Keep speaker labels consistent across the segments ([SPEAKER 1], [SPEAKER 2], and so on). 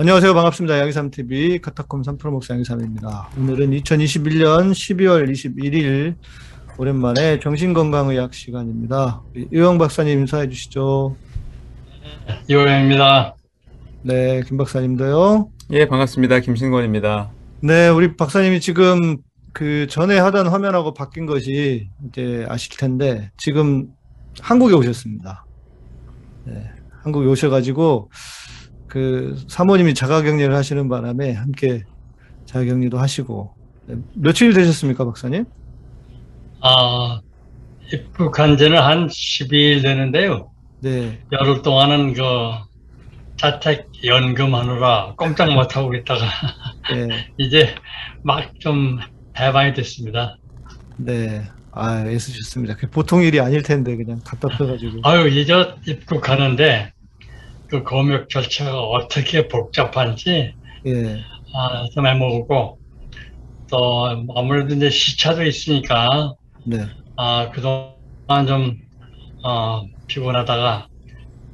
[SPEAKER 1] 안녕하세요. 반갑습니다. 양희삼TV 카타콤 3프로 목사 양희삼입니다. 오늘은 2021년 12월 21일 오랜만에 정신건강의학 시간입니다. 이영 박사님 인사해 주시죠.
[SPEAKER 2] 이호영입니다.
[SPEAKER 1] 네, 김 박사님도요.
[SPEAKER 3] 예, 반갑습니다. 김신권입니다.
[SPEAKER 1] 네, 우리 박사님이 지금 그 전에 하던 화면하고 바뀐 것이 이제 아실 텐데 지금 한국에 오셨습니다. 네, 한국에 오셔가지고 그 사모님이 자가격리를 하시는 바람에 함께 자가격리도 하시고 네, 며칠 되셨습니까, 박사님?
[SPEAKER 2] 아, 입국 한 지는 한 12일 되는데요.
[SPEAKER 1] 네,
[SPEAKER 2] 열흘 동안은 그 자택 연금하느라 꼼짝 못 하고 있다가
[SPEAKER 1] 네,
[SPEAKER 2] 이제 막 좀 해방이 됐습니다.
[SPEAKER 1] 네. 아, 애쓰셨습니다. 그 보통 일이 아닐 텐데 그냥 답답해가지고.
[SPEAKER 2] 아유, 이제 입국하는데 그 검역 절차가 어떻게 복잡한지
[SPEAKER 1] 예,
[SPEAKER 2] 아, 좀 해먹고 또 아무래도 이제 시차도 있으니까
[SPEAKER 1] 네,
[SPEAKER 2] 아, 그동안 좀, 어, 피곤하다가,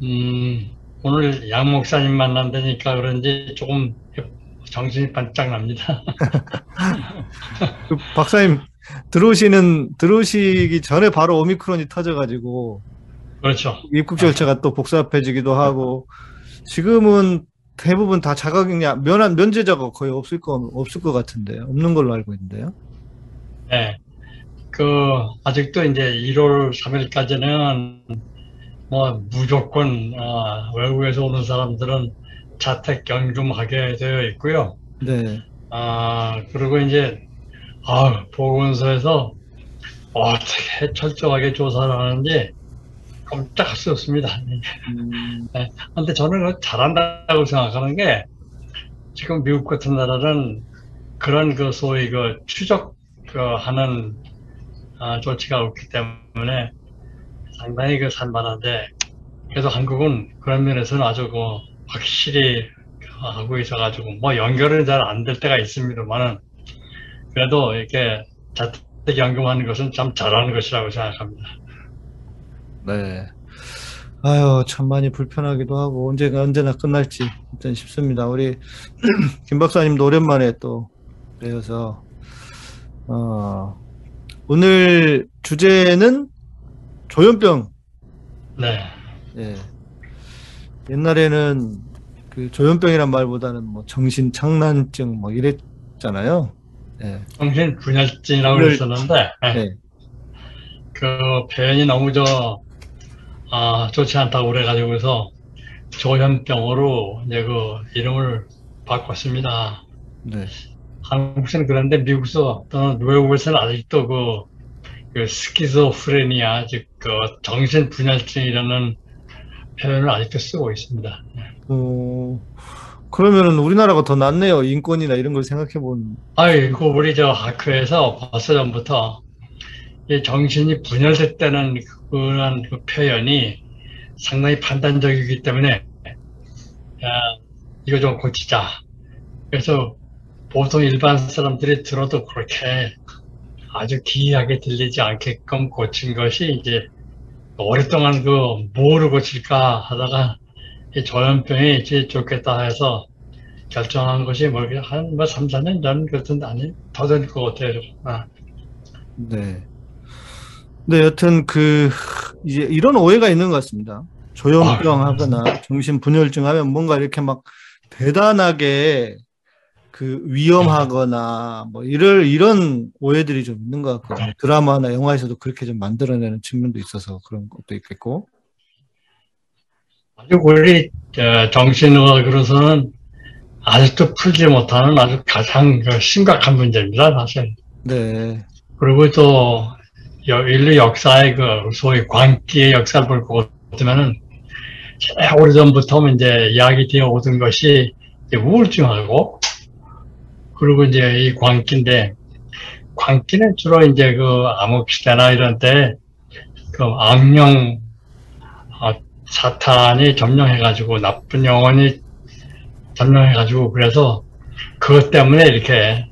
[SPEAKER 2] 음, 오늘 양 목사님 만난다니까 그런지 조금 정신이 반짝 납니다.
[SPEAKER 1] 그 박사님 들어오시는 들어오시기 전에 바로 오미크론이 터져가지고
[SPEAKER 2] 그렇죠.
[SPEAKER 1] 입국 절차가 또 복잡해지기도 하고 지금은 대부분 다 자가격리 면한 면제자가 거의 없을 거 없을 것 같은데 없는 걸로 알고 있는데요.
[SPEAKER 2] 네. 그, 아직도 이제 1월 3일까지는 뭐 무조건, 어, 외국에서 오는 사람들은 자택 연금하게 되어 있고요.
[SPEAKER 1] 네,
[SPEAKER 2] 아, 그리고 이제, 아, 보건소에서 어떻게 철저하게 조사를 하는지 깜짝할 수 없습니다.
[SPEAKER 1] 음,
[SPEAKER 2] 근데 저는 잘한다고 생각하는 게 지금 미국 같은 나라는 그런 그 소위 그 추적 그 하는 아, 조치가 없기 때문에 상당히 그 산만한데 그래서 한국은 그런 면에서는 아주 그 확실히 하고 있어가지고 뭐 연결은 잘 안 될 때가 있습니다만은 그래도 이렇게 자택 연금하는 것은 참 잘하는 것이라고 생각합니다.
[SPEAKER 1] 네. 아유 참 많이 불편하기도 하고 언제가 언제나 끝날지 일단 싶습니다. 우리 김 박사님도 오랜만에 또 뵈어서 어, 오늘 주제는 조현병.
[SPEAKER 2] 네.
[SPEAKER 1] 예. 옛날에는 그 조현병이란 말보다는 뭐 정신 착란증 뭐 이랬잖아요. 예.
[SPEAKER 2] 정신 분열증이라고 네.
[SPEAKER 1] 네.
[SPEAKER 2] 그 표현이 너무 저, 아, 좋지 않다고 그래가지고서 조현병으로 이제 그 이름을 바꿨습니다.
[SPEAKER 1] 네.
[SPEAKER 2] 한국에서는 그런데 미국에서 또는 외국에서는 아직도 그, 그 스키조프레니아, 즉, 그 정신 분열증이라는 표현을 아직도 쓰고 있습니다.
[SPEAKER 1] 어, 그러면은 우리나라가 더 낫네요. 인권이나 이런 걸 생각해 본.
[SPEAKER 2] 아이고, 우리 저 학교에서 벌써 전부터 이 정신이 분열됐다는 그런 그 표현이 상당히 판단적이기 때문에, 야, 이거 좀 고치자. 그래서 보통 일반 사람들이 들어도 그렇게 아주 기이하게 들리지 않게끔 고친 것이 이제 오랫동안 그 뭐를 고칠까 하다가 이 조현병이 이제 좋겠다 해서 결정한 것이 뭐, 한, 뭐, 3, 4년 전 같은데, 아니, 더 될 것 같아요. 아,
[SPEAKER 1] 네. 근데 여튼 그 이제 이런 오해가 있는 것 같습니다. 조현병
[SPEAKER 2] 아,
[SPEAKER 1] 하거나 정신 분열증 하면 뭔가 이렇게 막 대단하게 그 위험하거나 뭐 이럴 이런 오해들이 좀 있는 것 같거든요. 드라마나 영화에서도 그렇게 좀 만들어내는 측면도 있어서 그런 것도 있겠고.
[SPEAKER 2] 아주 우리, 저, 정신의학으로서는 아직도 풀지 못하는 아주 가장 그 심각한 문제입니다, 사실.
[SPEAKER 1] 네.
[SPEAKER 2] 그리고 또, 여- 인류 역사의 그, 소위 광기의 역사를 보면은, 제일 오래전부터 이제 이야기 되어 오던 것이 우울증하고, 그리고 이제 이 광기인데, 광기는 주로 이제 그 암흑시대나 이런 때, 그 악령, 아, 사탄이 점령해가지고, 나쁜 영혼이 점령해가지고, 그래서 그것 때문에 이렇게,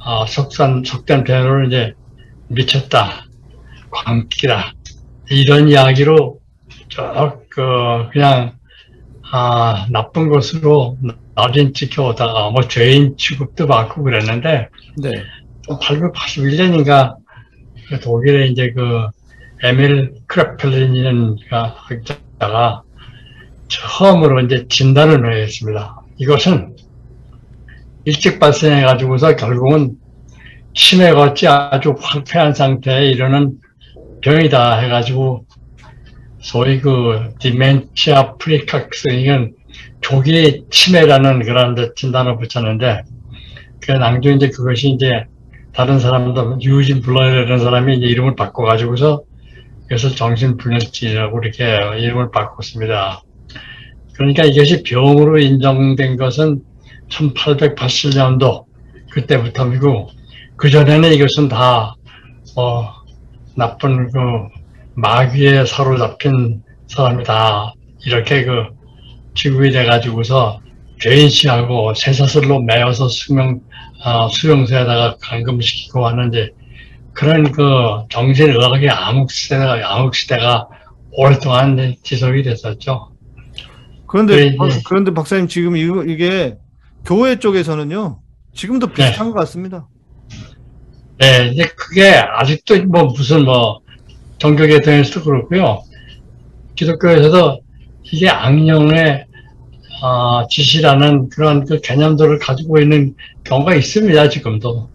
[SPEAKER 2] 아, 속산, 속된 표현으로 이제 미쳤다, 광기다, 이런 이야기로 쭉, 그, 그냥, 아, 나쁜 것으로 사진 찍혀오다가 뭐 죄인 취급도 받고 그랬는데
[SPEAKER 1] 네.
[SPEAKER 2] 1881년인가 독일에 이제 그 에밀 크라펠린이라는 학자가 처음으로 이제 진단을 내렸습니다. 이것은 일찍 발생해 가지고서 결국은 치매같이 아주 황폐한 상태에 이르는 병이다 해가지고 소위 그 dementia praecox 이건 조기 치매라는 그런 데 진단을 붙였는데 그 나중 이제 그것이 이제 다른 사람도 유진 블로일러라는 사람이 이제 이름을 바꿔가지고서 그래서 정신분열증이라고 이렇게 이름을 바꿨습니다. 그러니까 이것이 병으로 인정된 것은 1887년도 그때부터이고 그 전에는 이것은 다 어, 나쁜 그 마귀에 사로잡힌 사람이다 이렇게 그 취급이 돼가지고서 죄인시하고 쇠사슬로 매어서 수명 어, 수용소에다가 감금시키고 하는데 그런 그 정신의학의 암흑 시대가 암흑 시대가 오랫동안 지속이 됐었죠.
[SPEAKER 1] 그런데
[SPEAKER 2] 네,
[SPEAKER 1] 박-
[SPEAKER 2] 네.
[SPEAKER 1] 그런데 박사님 지금 이거 이게 교회 쪽에서는요. 지금도 비슷한
[SPEAKER 2] 네.
[SPEAKER 1] 것 같습니다.
[SPEAKER 2] 네, 이제 그게 아직도 뭐 무슨 뭐 종교계통에서도 그렇고요. 기독교에서도 이게 악령의 아, 지시라는 그런 그 개념들을 가지고 있는 경우가 있습니다, 지금도.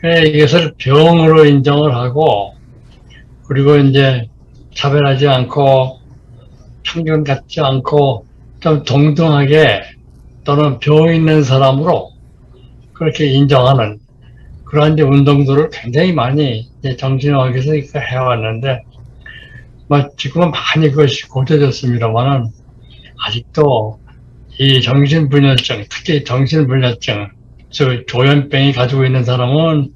[SPEAKER 2] 그래, 이것을 병으로 인정을 하고, 그리고 이제 차별하지 않고, 편견 갖지 않고, 좀 동등하게 또는 병 있는 사람으로 그렇게 인정하는 그러한 이제 운동들을 굉장히 많이 이제 정신의학에서 해왔는데, 뭐 지금은 많이 그것이 고쳐졌습니다만은 아직도 이 정신분열증, 특히 정신분열증, 저 조현병이 가지고 있는 사람은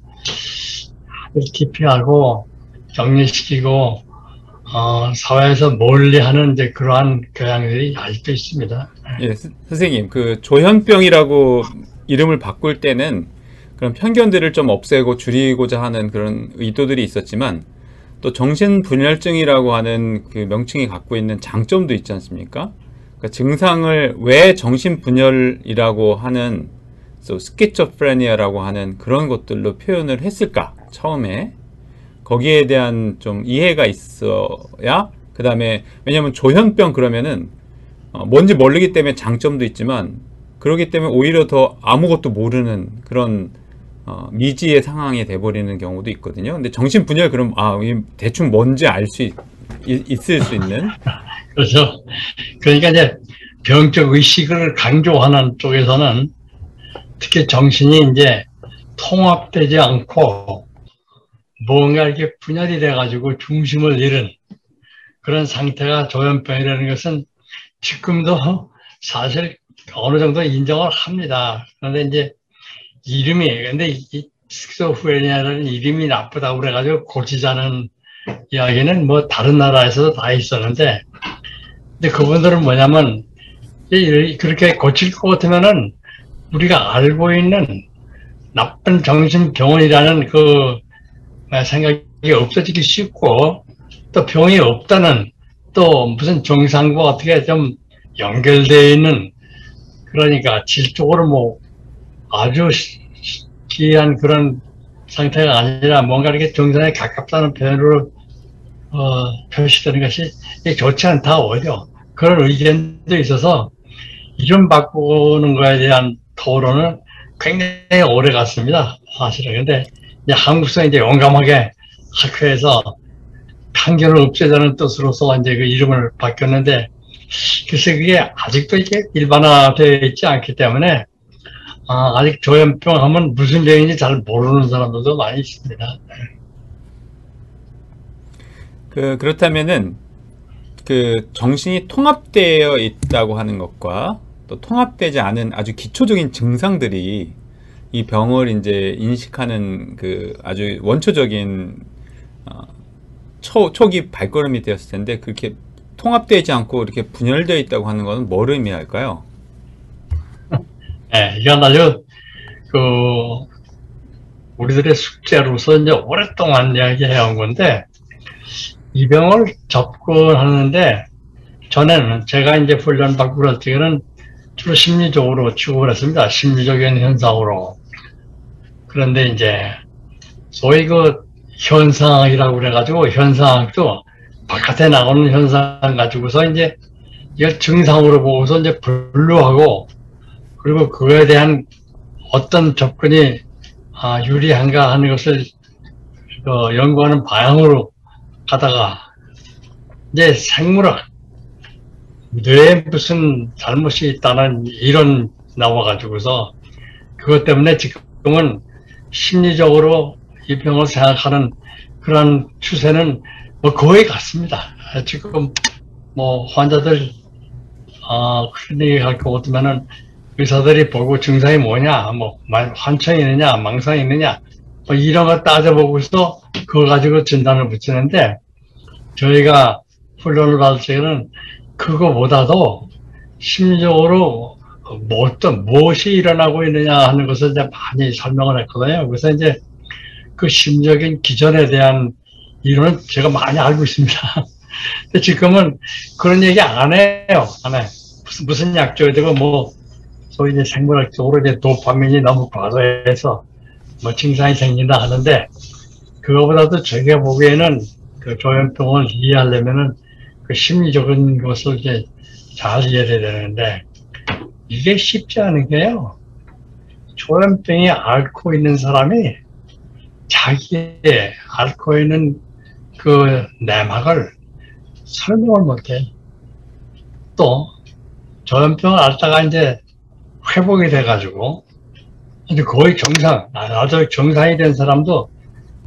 [SPEAKER 2] 아주 깊이 알고 정리시키고 어, 사회에서 멀리하는 이제 그러한 경향들이 아직도 있습니다.
[SPEAKER 3] 예, 스- 선생님, 그 조현병이라고 이름을 바꿀 때는 그런 편견들을 좀 없애고 줄이고자 하는 그런 의도들이 있었지만 또 정신분열증이라고 하는 그 명칭이 갖고 있는 장점도 있지 않습니까? 그러니까 증상을 왜 정신분열이라고 하는 또 스키초프레니아라고 하는 그런 것들로 표현을 했을까? 처음에 거기에 대한 좀 이해가 있어야 그 다음에 왜냐하면 조현병 그러면은 어, 뭔지 모르기 때문에 장점도 있지만 그러기 때문에 오히려 더 아무것도 모르는 그런 어, 미지의 상황이 돼버리는 경우도 있거든요. 근데 정신 분열 그럼 아이 대충 뭔지 알 수 있을 수 있는
[SPEAKER 2] 그렇죠. 그러니까 이제 병적 의식을 강조하는 쪽에서는 특히 정신이 이제 통합되지 않고 뭔가 이렇게 분열이 돼가지고 중심을 잃은 그런 상태가 조현병이라는 것은 지금도 사실 어느 정도 인정을 합니다. 그런데 이제 이름이 근데 이 스키조프레니아라는 이름이 나쁘다고 그래가지고 고치자는 이야기는 뭐 다른 나라에서도 다 있었는데 근데 그분들은 뭐냐면 이- 그렇게 고칠 것 같으면은 우리가 알고 있는 나쁜 정신병원이라는 그 생각이 없어지기 쉽고 또 병이 없다는 또 무슨 정상과 어떻게 좀 연결되어 있는 그러니까 질적으로 뭐 아주 시- 기이한 그런 상태가 아니라 뭔가 이렇게 정상에 가깝다는 표현으로 어, 표시되는 것이 좋지 않다 오히려. 그런 의견도 있어서 이름 바꾸는 거에 대한 토론은 굉장히 오래 갔습니다 사실은. 근데 이제 한국서 이제 용감하게 학회에서 편견을 없애자는 뜻으로서 이제 그 이름을 바뀌었는데 글쎄 그게 아직도 이게 일반화되어 있지 않기 때문에 아, 아직 조현병 하면 무슨 병인지 잘 모르는 사람들도 많이 있습니다.
[SPEAKER 3] 그 그렇다면은 그 정신이 통합되어 있다고 하는 것과 또 통합되지 않은 아주 기초적인 증상들이 이 병을 이제 인식하는 그 아주 원초적인 어, 초, 초기 발걸음이 되었을 텐데 그렇게 통합되지 않고 이렇게 분열되어 있다고 하는 것은 뭘 의미할까요?
[SPEAKER 2] 예, 이건 아주 그 우리들의 숙제로서 이제 오랫동안 이야기해온 건데 이 병을 접근하는데 전에는 제가 이제 훈련 받고 그럴 때는 주로 심리적으로 취급을 했습니다. 심리적인 현상으로. 그런데 이제 소위 그 현상이라고 그래가지고 현상도 바깥에 나오는 현상 가지고서 이제 이걸 증상으로 보고서 이제 분류하고 그리고 그거에 대한 어떤 접근이 아, 유리한가 하는 것을 그 연구하는 방향으로 가다가 이제 생물학 뇌에 무슨 잘못이 있다는 이런 나와가지고서 그것 때문에 지금은 심리적으로 이 병을 생각하는 그런 추세는 뭐 거의 같습니다. 지금 뭐 환자들 아 클리닉에 갈거 같으면은 의사들이 보고 증상이 뭐냐, 뭐 만- 환청이 있느냐, 망상이 있느냐, 뭐 이런 거 따져보고서 그거 가지고 진단을 붙이는데 저희가 훈련을 받을 때는 그거보다도 심리적으로 뭐 어떤 무엇이 일어나고 있느냐 하는 것을 이제 많이 설명을 했거든요. 그래서 이제 그 심적인 기전에 대한 이론은 제가 많이 알고 있습니다. 근데 지금은 그런 얘기 안 해요. 안 해. 무슨, 무슨 약 줘야 되고 뭐 소위 이제 생물학적으로 이제 도파민이 너무 과도해서 뭐 증상이 생긴다 하는데 그거보다도 저희가 보기에는 그 조현병을 이해하려면은 그 심리적인 것을 이제 잘 이해해야 되는데 이게 쉽지 않은 게요. 조현병이 앓고 있는 사람이 자기의 앓고 있는 그 내막을 설명을 못해. 또 조현병을 앓다가 이제 회복이 돼가지고 이제 거의 정상, 아주 정상이 된 사람도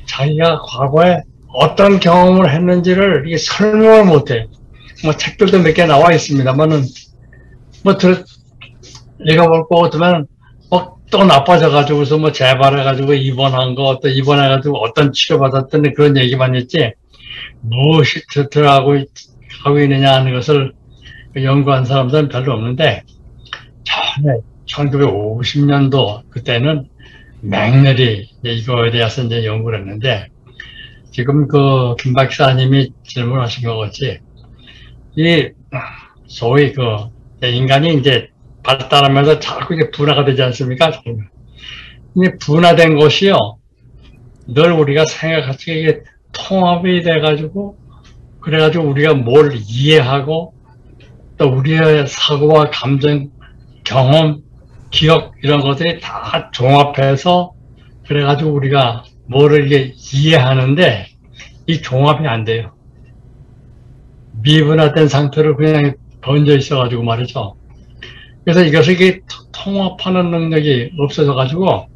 [SPEAKER 2] 자기가 과거에 어떤 경험을 했는지를 이게 설명을 못해. 뭐 책들도 몇 개 나와 있습니다만은 뭐 들, 읽어볼 거 같으면 뭐또 나빠져가지고서 뭐 재발해가지고 입원한 거, 또 입원해가지고 어떤 치료받았던 그런 얘기만 있지 무엇이 있- 하고 있느냐 하는 것을 연구한 사람들은 별로 없는데 전에 1950년도 그때는 이제 이거에 대해서 이제 연구를 했는데 지금 그 김 박사님이 질문하신 것 같이 이 소위 그 인간이 이제 발달하면서 자꾸 이게 분화가 되지 않습니까? 이 분화된 것이요 늘 우리가 생각하지 이게 통합이 돼가지고 그래가지고 우리가 뭘 이해하고 또 우리의 사고와 감정, 경험, 기억 이런 것들이 다 종합해서 그래가지고 우리가 뭐를 이게 이해하는데 이 종합이 안 돼요. 미분화된 상태로 그냥 번져 있어가지고 말이죠. 그래서 이것을 이게 통합하는 능력이 없어져가지고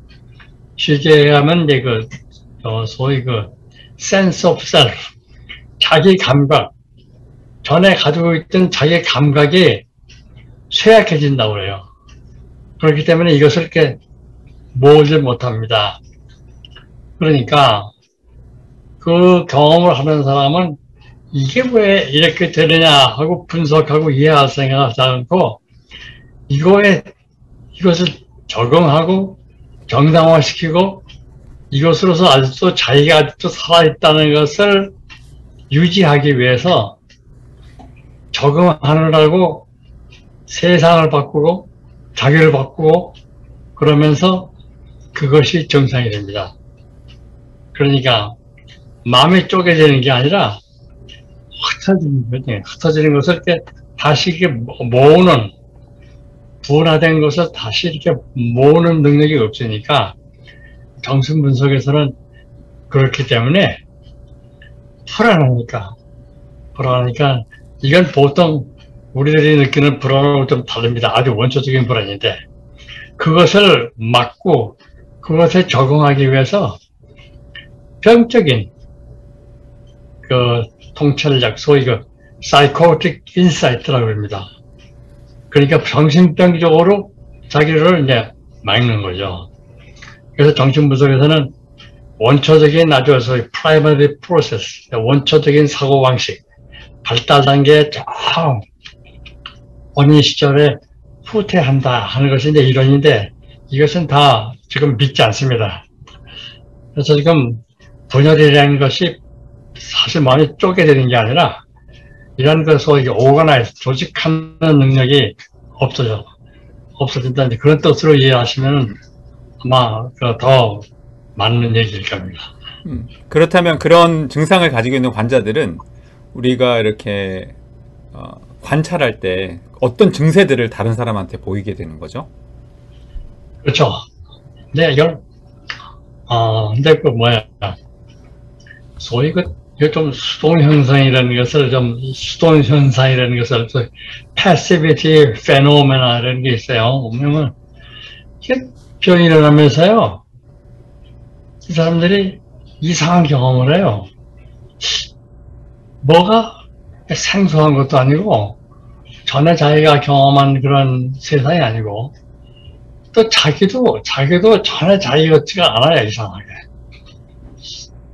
[SPEAKER 2] 쉽게 얘기하면 이제 그 어, 소위 그 sense of self 자기 감각 전에 가지고 있던 자기 감각이 쇠약해진다고 그래요. 그렇기 때문에 이것을 이렇게 모으지 못합니다. 그러니까 그 경험을 하는 사람은 이게 왜 이렇게 되느냐 하고 분석하고 이해할 생각하지 않고 이거에 이것을 적응하고 정당화시키고 이것으로서 아직도 자기가 아직도 살아있다는 것을 유지하기 위해서 적응하느라고 세상을 바꾸고 자기를 바꾸고 그러면서 그것이 정상이 됩니다. 그러니까 마음이 쪼개지는 게 아니라 흩어지는 거죠. 흩어지는 것을 이렇게 다시 이렇게 모- 모으는 분화된 것을 다시 이렇게 모으는 능력이 없으니까 정신 분석에서는 그렇기 때문에 불안하니까 불안하니까 이건 보통 우리들이 느끼는 불안하고 좀 다릅니다. 아주 원초적인 불안인데 그것을 막고 그것에 적응하기 위해서 병적인 그 통찰력 소위 그 psychotic insight라고 합니다. 그러니까 정신병적으로 자기를 이제 막는 거죠. 그래서 정신분석에서는 원초적인 아주 소위 primary process, 원초적인 사고방식, 발달 단계 저 어린 시절에 후퇴한다 하는 것이 이제 이론인데 이것은 다 지금 믿지 않습니다. 그래서 지금 분열이라는 것이 사실 많이 쪼개지는 게 아니라 이런 것을 오거나이즈 조직하는 능력이 없어져. 없어진다. 이제 그런 뜻으로 이해하시면 아마 그더 맞는 얘기일 겁니다.
[SPEAKER 3] 음, 그렇다면 그런 증상을 가지고 있는 환자들은 우리가 이렇게 어, 관찰할 때 어떤 증세들을 다른 사람한테 보이게 되는 거죠?
[SPEAKER 2] 그렇죠. 근데 이걸, 아, 근데 그 뭐야. 소위 그, 이거 좀 수동 현상이라는 것을 좀, 수동 현상이라는 것을 또 패시비티 페노메나라는 게 있어요. 보면은, 이게 병이 일어나면서요. 이 사람들이 이상한 경험을 해요. 뭐가 생소한 것도 아니고, 전에 자기가 경험한 그런 세상이 아니고, 또 자기도, 자기도 전에 자기 같지가 않아요, 이상하게.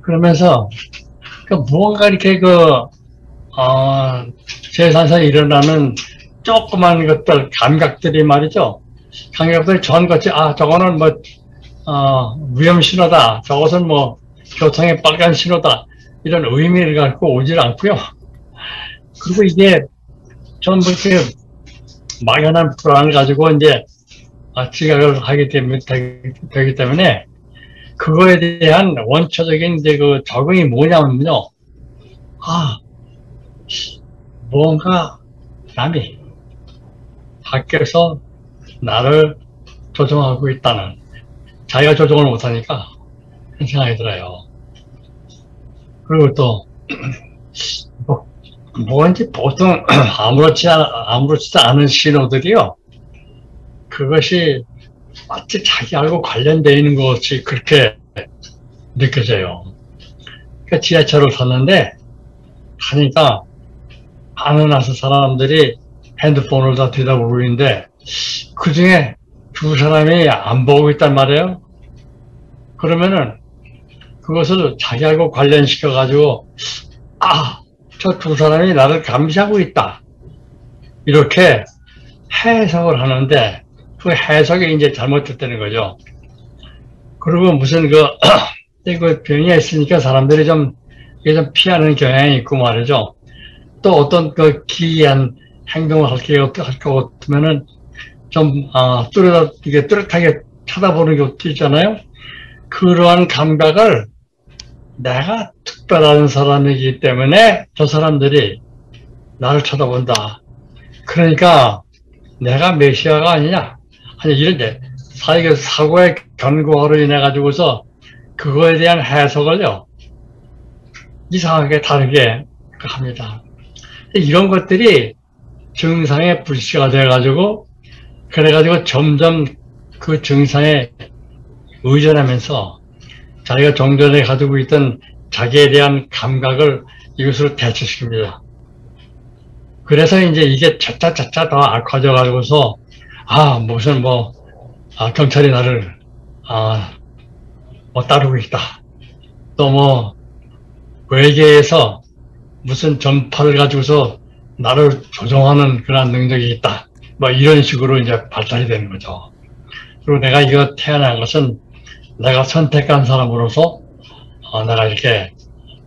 [SPEAKER 2] 그러면서, 그 뭔가 이렇게 그, 어, 세상에서 일어나는 조그만 것들, 감각들이 말이죠. 감각들이 전같이, 아, 저거는 뭐, 어, 위험 신호다. 저것은 뭐, 교통의 빨간 신호다. 이런 의미를 갖고 오질 않고요. 그리고 이게 전부 이렇게 막연한 불안을 가지고 이제 아, 지각을 하게 되면, 되기, 되기 때문에 그거에 대한 원초적인 이제 그 적응이 뭐냐면요. 아, 뭔가 남이 밖에서 나를 조종하고 있다는 자기가 조종을 못하니까 생각이 들어요. 그리고 또 뭐, 뭔지 보통 아무렇지 않, 아무렇지도 않은 신호들이요. 그것이 마치 자기하고 관련되어 있는 것이 그렇게 느껴져요. 그러니까 지하철을 탔는데 가니까 안에 나서 사람들이 핸드폰을 다 들여다보고 있는데 그 중에 두 사람이 안 보고 있단 말이에요. 그러면은 그것을 자기하고 관련시켜 가지고 아, 저 두 사람이 나를 감시하고 있다. 이렇게 해석을 하는데 그 해석이 이제 잘못됐다는 거죠. 그리고 무슨 그, 그 병이 있으니까 사람들이 좀, 이게 좀 피하는 경향이 있고 말이죠. 또 어떤 그 기이한 행동을 할 게, 할것 같으면은 좀, 아, 뚜렷, 이게 뚜렷하게 쳐다보는 것도 있잖아요. 그러한 감각을 내가 특별한 사람이기 때문에 저 사람들이 나를 쳐다본다. 그러니까 내가 메시아가 아니냐. 아니, 이런데, 사이가 사고의 견고화로 인해 가지고서 그거에 대한 해석을요, 이상하게 다르게 합니다. 이런 것들이 증상의 불씨가 돼가지고, 그래가지고 점점 그 증상에 의존하면서 자기가 종전에 가지고 있던 자기에 대한 감각을 이것으로 대체시킵니다. 그래서 이제 이게 차차차차 더 악화져 가지고서 아 무슨 뭐 아, 경찰이 나를 아, 뭐 따르고 있다. 또 뭐 외계에서 무슨 전파를 가지고서 나를 조종하는 그런 능력이 있다. 뭐 이런 식으로 이제 발달이 되는 거죠. 그리고 내가 이거 태어난 것은 내가 선택한 사람으로서 어, 내가 이렇게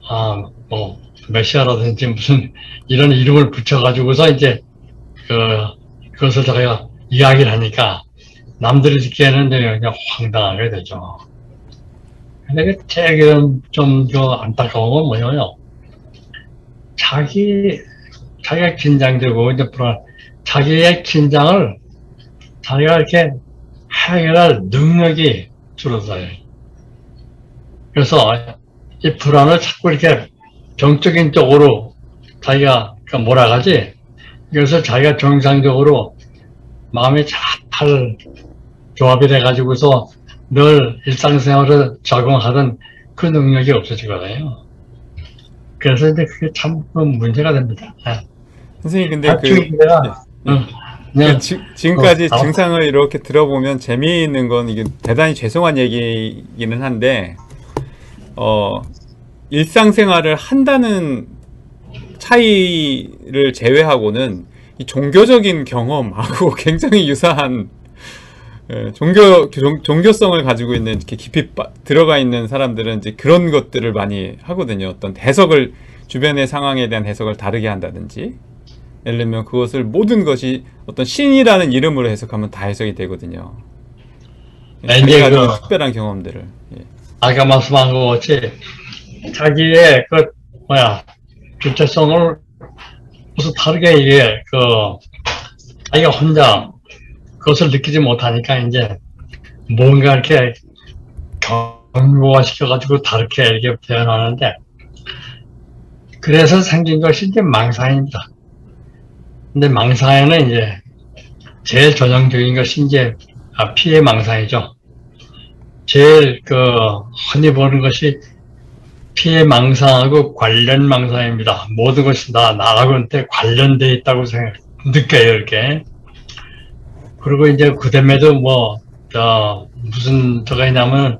[SPEAKER 2] 아, 뭐 메시아라든지 무슨 이런 이름을 붙여가지고서 이제 그 그것을 제가 이야기를 하니까 남들이 듣기에는 그냥 황당하게 되죠. 근데 되게 좀그 안타까운 건 뭐냐면 자기 자기가 긴장되고 이제 불안 자기의 긴장을 자기가 이렇게 해결할 능력이 줄어들어요. 그래서 이 불안을 자꾸 이렇게 정적인 쪽으로 자기가 그 몰아가지 그래서 자기가 정상적으로 마음이 잘 조합이 돼가지고서 늘 일상생활을 적응하던 그 능력이 없어지거든요. 그래서 이제 그게 참 문제가 됩니다. 네.
[SPEAKER 3] 선생님 근데
[SPEAKER 2] 아,
[SPEAKER 3] 그
[SPEAKER 2] 지금 내가 응. 네.
[SPEAKER 3] 지, 지금까지
[SPEAKER 2] 어, 어.
[SPEAKER 3] 증상을 이렇게 들어보면 재미있는 건 이게 대단히 죄송한 얘기이기는 한데 어 일상생활을 한다는 차이를 제외하고는 이 종교적인 경험하고 굉장히 유사한 예, 종교 종, 종교성을 가지고 있는 이렇게 깊이 빠- 들어가 있는 사람들은 이제 그런 것들을 많이 하거든요. 어떤 해석을 주변의 상황에 대한 해석을 다르게 한다든지 예를 들면 그것을 모든 것이 어떤 신이라는 이름으로 해석하면 다 해석이 되거든요.
[SPEAKER 2] 네,
[SPEAKER 3] 자기가
[SPEAKER 2] 이제
[SPEAKER 3] 가진
[SPEAKER 2] 그-
[SPEAKER 3] 특별한 경험들을. 예.
[SPEAKER 2] 아까 말씀한 것 같이 자기의 그 뭐야 주체성을 무슨 다르게 이게 그 자기가 혼자 그것을 느끼지 못하니까 이제 뭔가 이렇게 경고화 시켜가지고 다르게 이렇게 표현하는데 그래서 생긴 것이 이제 망상입니다. 근데 망상에는 이제 제일 전형적인 것이 이제 아, 피해 망상이죠. 제일 그 흔히 보는 것이 피해 망상하고 관련 망상입니다. 모든 것이 다 나하고한테 관련돼 있다고 생각 느껴요 이렇게. 그리고 이제 그다음에도 뭐 저 무슨 저가 있냐면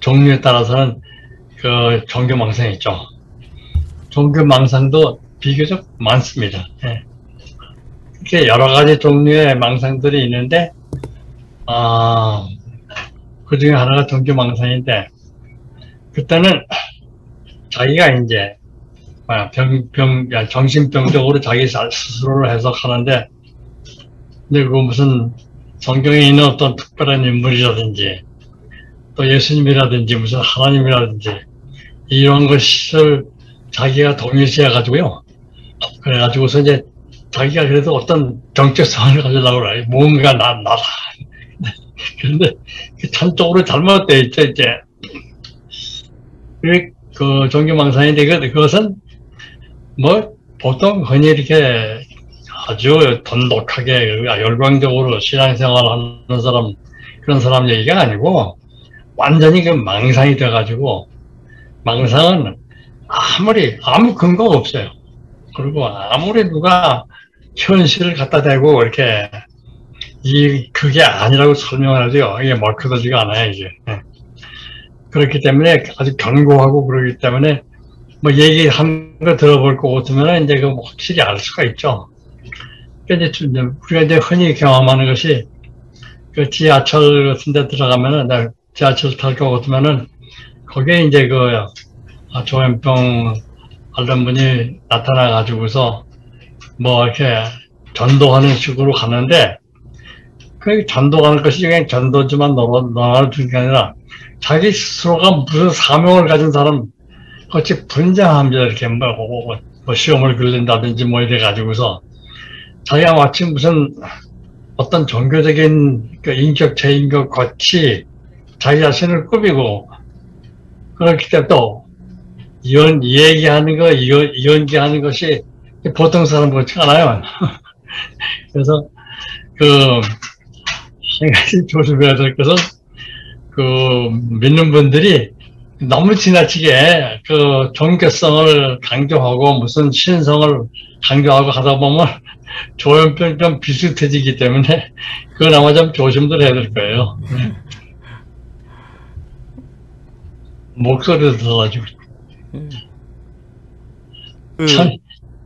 [SPEAKER 2] 종류에 따라서는 그 종교 망상이 있죠. 종교 망상도 비교적 많습니다. 예. 이렇게 여러 가지 종류의 망상들이 있는데 아. 그 중에 하나가 종교망상인데, 그때는 자기가 이제, 뭐야, 병, 병, 야, 정신병적으로 자기 자- 스스로를 해석하는데, 근데 그 무슨 성경에 있는 어떤 특별한 인물이라든지, 또 예수님이라든지, 무슨 하나님이라든지, 이런 것을 자기가 동일시해 가지고요. 그래 가지고서 이제 자기가 그래도 어떤 정체성을 가지려고 그래. 뭔가 나, 나다. 그런데 그 한쪽으로 잘못돼 있죠, 이제. 그, 그 종교망상인데, 그, 그것은 뭐, 보통 흔히 이렇게 아주 돈독하게, 열광적으로 신앙생활 하는 사람, 그런 사람 얘기가 아니고, 완전히 그 망상이 돼가지고, 망상은 아무리, 아무 근거가 없어요. 그리고 아무리 누가 현실을 갖다 대고 이렇게 이 그게 아니라고 하죠. 이게 멀크더지가 않아요 이게. 예. 그렇기 때문에 아주 견고하고 그러기 때문에 뭐 얘기한 거 들어볼 거 같으면 이제 그 확실히 알 수가 있죠. 그러니까 우리가 이제 흔히 경험하는 것이 그 지하철 같은 데 들어가면은 나 지하철 탈 거 같으면은 거기에 이제 그 아, 조현병 앓는 분이 나타나 가지고서 뭐 이렇게 전도하는 식으로 가는데 그 전도하는 것이 그냥 전도지만 너를 주는 게 아니라 자기 스스로가 무슨 사명을 가진 사람 같이 분장합니다. 이렇게 뭐, 뭐, 뭐 시험을 걸린다든지 뭐 이래 가지고서 자기가 마치 무슨 어떤 종교적인 그 인격체인 것 같이 자기 자신을 꾸미고 그렇기 때문에 또 이연 얘기하는 거 이연 이연기하는 것이 보통 사람 같지 않아요. 그래서 그한 가지 조심해야 될 것은 그 믿는 분들이 너무 지나치게 그 종교성을 강조하고 무슨 신성을 강조하고 하다 보면 조현병 좀 비슷해지기 때문에 그건 아마 좀 조심들 해야 될 거예요. 목소리를 들어가지고
[SPEAKER 1] 그
[SPEAKER 2] 참,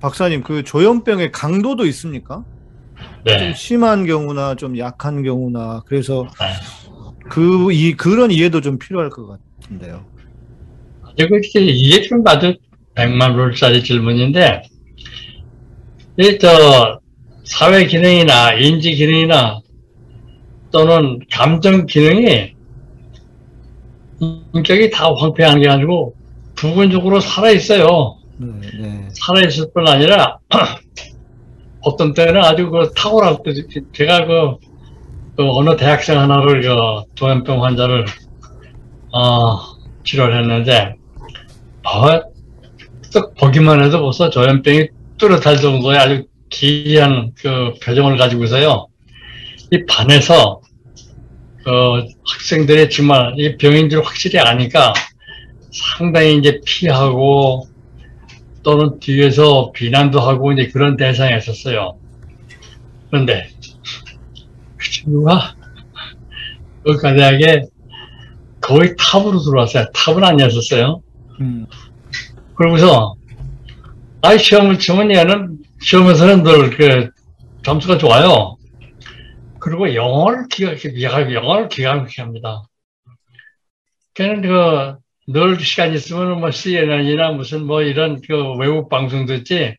[SPEAKER 1] 박사님 그 조현병의 강도도 있습니까? 좀
[SPEAKER 2] 네.
[SPEAKER 1] 심한 경우나 좀 약한 경우나 그래서
[SPEAKER 2] 네.
[SPEAKER 1] 그이 그런 이해도 좀 필요할 것 같은데요.
[SPEAKER 2] 이거 이게 이게 좀 아주 백만 불짜리 질문인데, 이저 사회 기능이나 인지 기능이나 또는 감정 기능이 인격이 다 황폐한 게 아니고 부분적으로 살아 있어요.
[SPEAKER 1] 네, 네.
[SPEAKER 2] 살아 있을 뿐 아니라 어떤 때는 아주 그 탁월할 때 제가 그, 그 어느 대학생 하나를 그 조현병 환자를 어, 치료를 했는데 어, 딱 보기만 해도 벌써 조현병이 뚜렷할 정도의 아주 기이한 그 표정을 가지고서요. 이 반에서 그 학생들이 정말 이 병인 줄 확실히 아니까 상당히 이제 피하고 또는 뒤에서 비난도 하고 이제 그런 대상이었었어요. 그런데 그 친구가 그 대학에 거의 탑으로 들어왔어요. 탑은 아니었었어요.
[SPEAKER 1] 음,
[SPEAKER 2] 그러고서 아이 시험을 치면 얘는 시험에서는 늘그 점수가 좋아요. 그리고 영어를 기가 막히게 영어를 기가 막히게 합니다. 걔는 그 늘 시간 있으면 뭐 CNN이나 무슨 뭐 이런 그 외국 방송 듣지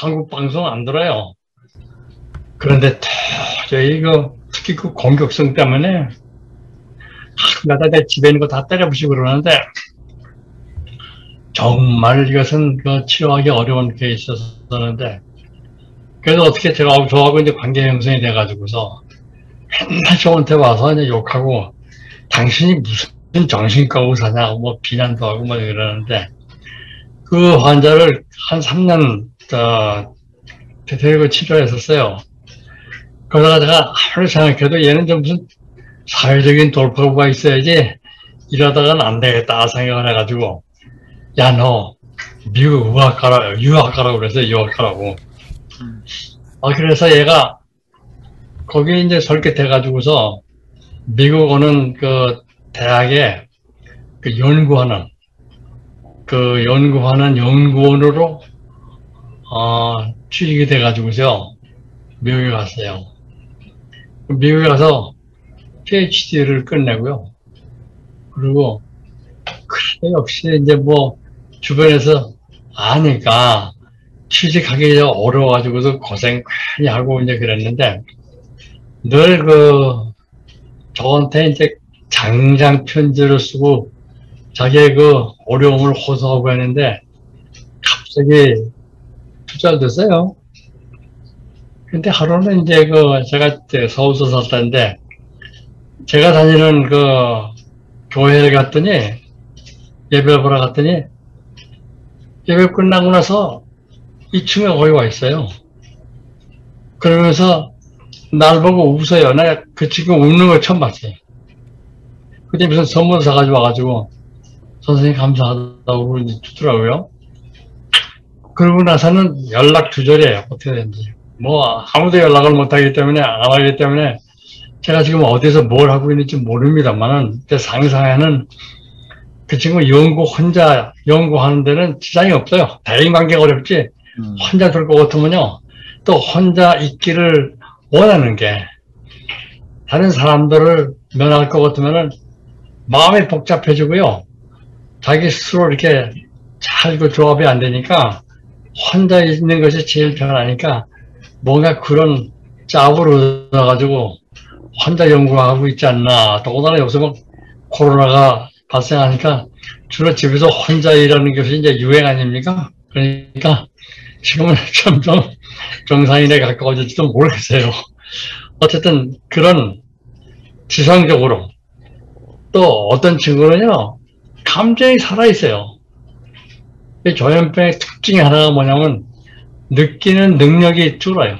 [SPEAKER 2] 한국 방송 안 들어요. 그런데 도저히 이거 특히 그 공격성 때문에 나다 내 집에 있는 거 다 때려 부시고 그러는데 정말 이것은 그 치료하기 어려운 케이스였었는데 그래서 어떻게 제가 저하고 이제 관계 형성이 돼가지고서 맨날 저한테 와서 이제 욕하고 당신이 무슨 정신과 의사냐 뭐 비난도 하고 뭐 이러는데 그 환자를 한 3년 저 데리고 치료했었어요. 그러다가 제가 하루 생각해도 얘는 좀 무슨 사회적인 돌파구가 있어야지 이러다가는 안 되겠다 생각을 해가지고 야 너 미국 의학 가라 유학 가라고 그래서 유학 가라고 아 그래서 얘가 거기 이제 설계 돼가지고서 미국 오는 그 대학에 그 연구하는 그 연구하는 연구원으로 어, 취직이 돼가지고서 미국에 갔어요. 미국에 가서 PhD를 끝내고요. 그리고 그래 역시 이제 뭐 주변에서 아니까 취직하기 어려워가지고서 고생 많이 하고 이제 그랬는데 늘 그 저한테 이제 장장 편지를 쓰고 자기의 그 어려움을 호소하고 했는데 갑자기 투자됐어요. 근데 하루는 이제 그 제가 서울서 살았는데 제가 다니는 그 교회를 갔더니 예배 보러 갔더니 예배 끝나고 나서 2층에 거기 와 있어요. 그러면서 날 보고 웃어요. 나 그 친구 웃는 걸 처음 봤어요. 그때 무슨 선물 사가지고 와가지고 선생님 감사하다고 주더라고요. 그러고 나서는 연락 두절이에요. 어떻게 되는지. 뭐 아무도 연락을 못하기 때문에 안 하기 때문에 제가 지금 어디서 뭘 하고 있는지 모릅니다만은 제 상상에는 그 친구 연구 혼자 연구하는 데는 지장이 없어요. 대인 관계가 어렵지.
[SPEAKER 1] 음.
[SPEAKER 2] 혼자 될 것 같으면요. 또 혼자 있기를 원하는 게 다른 사람들을 면할 것 같으면은 마음이 복잡해지고요. 자기 스스로 이렇게 잘 그 조합이 안 되니까 혼자 있는 것이 제일 편하니까 뭔가 그런 짭을 얻어가지고 혼자 연구하고 있지 않나. 더군다나 요새 막 코로나가 발생하니까 주로 집에서 혼자 일하는 것이 이제 유행 아닙니까? 그러니까 지금은 점점 정상인에 가까워질지도 모르겠어요. 어쨌든 그런 지상적으로 또 어떤 친구는요, 감정이 살아있어요. 이 조현병의 특징이 하나가 뭐냐면 느끼는 능력이 줄어요.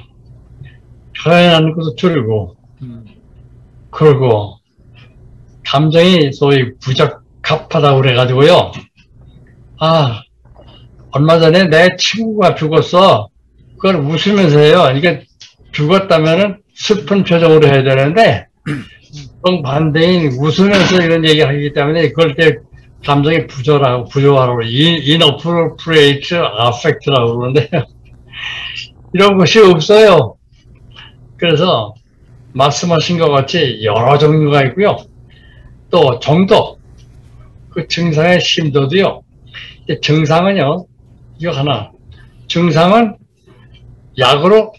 [SPEAKER 2] 표현하는 것도 줄고,
[SPEAKER 1] 음.
[SPEAKER 2] 그리고 감정이 소위 부적합하다고 그래가지고요. 아, 얼마 전에 내 친구가 죽었어. 그걸 웃으면서 해요. 이게 죽었다면은 슬픈 표정으로 해야 되는데, 정 반대인 웃으면서 이런 얘기 하기 때문에 그걸 때 감정이 부조라고, 부조하라고, inappropriate affect라고 그러는데, 이런 것이 없어요. 그래서 말씀하신 것 같이 여러 종류가 있고요. 또 정도, 그 증상의 심도도요. 증상은요, 이거 하나. 증상은 약으로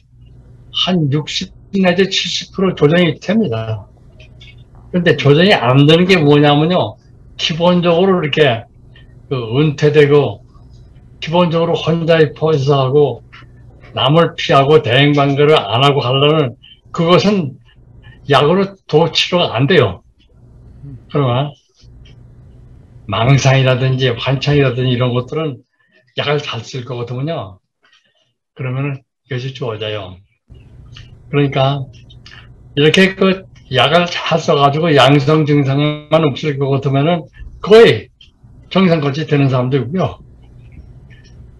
[SPEAKER 2] 한 60 내지 70% 조정이 됩니다. 그런데 조정이 안 되는 게 뭐냐면요. 기본적으로 이렇게 그 은퇴되고 기본적으로 혼자에 포기하고 남을 피하고 대행 관계를 안 하고 하려면 그것은 약으로 도 치료가 안 돼요. 그러나 망상이라든지 환청이라든지 이런 것들은 약을 잘쓸것 같으면요. 그러면 이것이 좋아져요. 그러니까 이렇게 그 약을 잘 써가지고 양성 증상만 없을 것 같으면은 거의 정상같이 되는 사람도 있고요.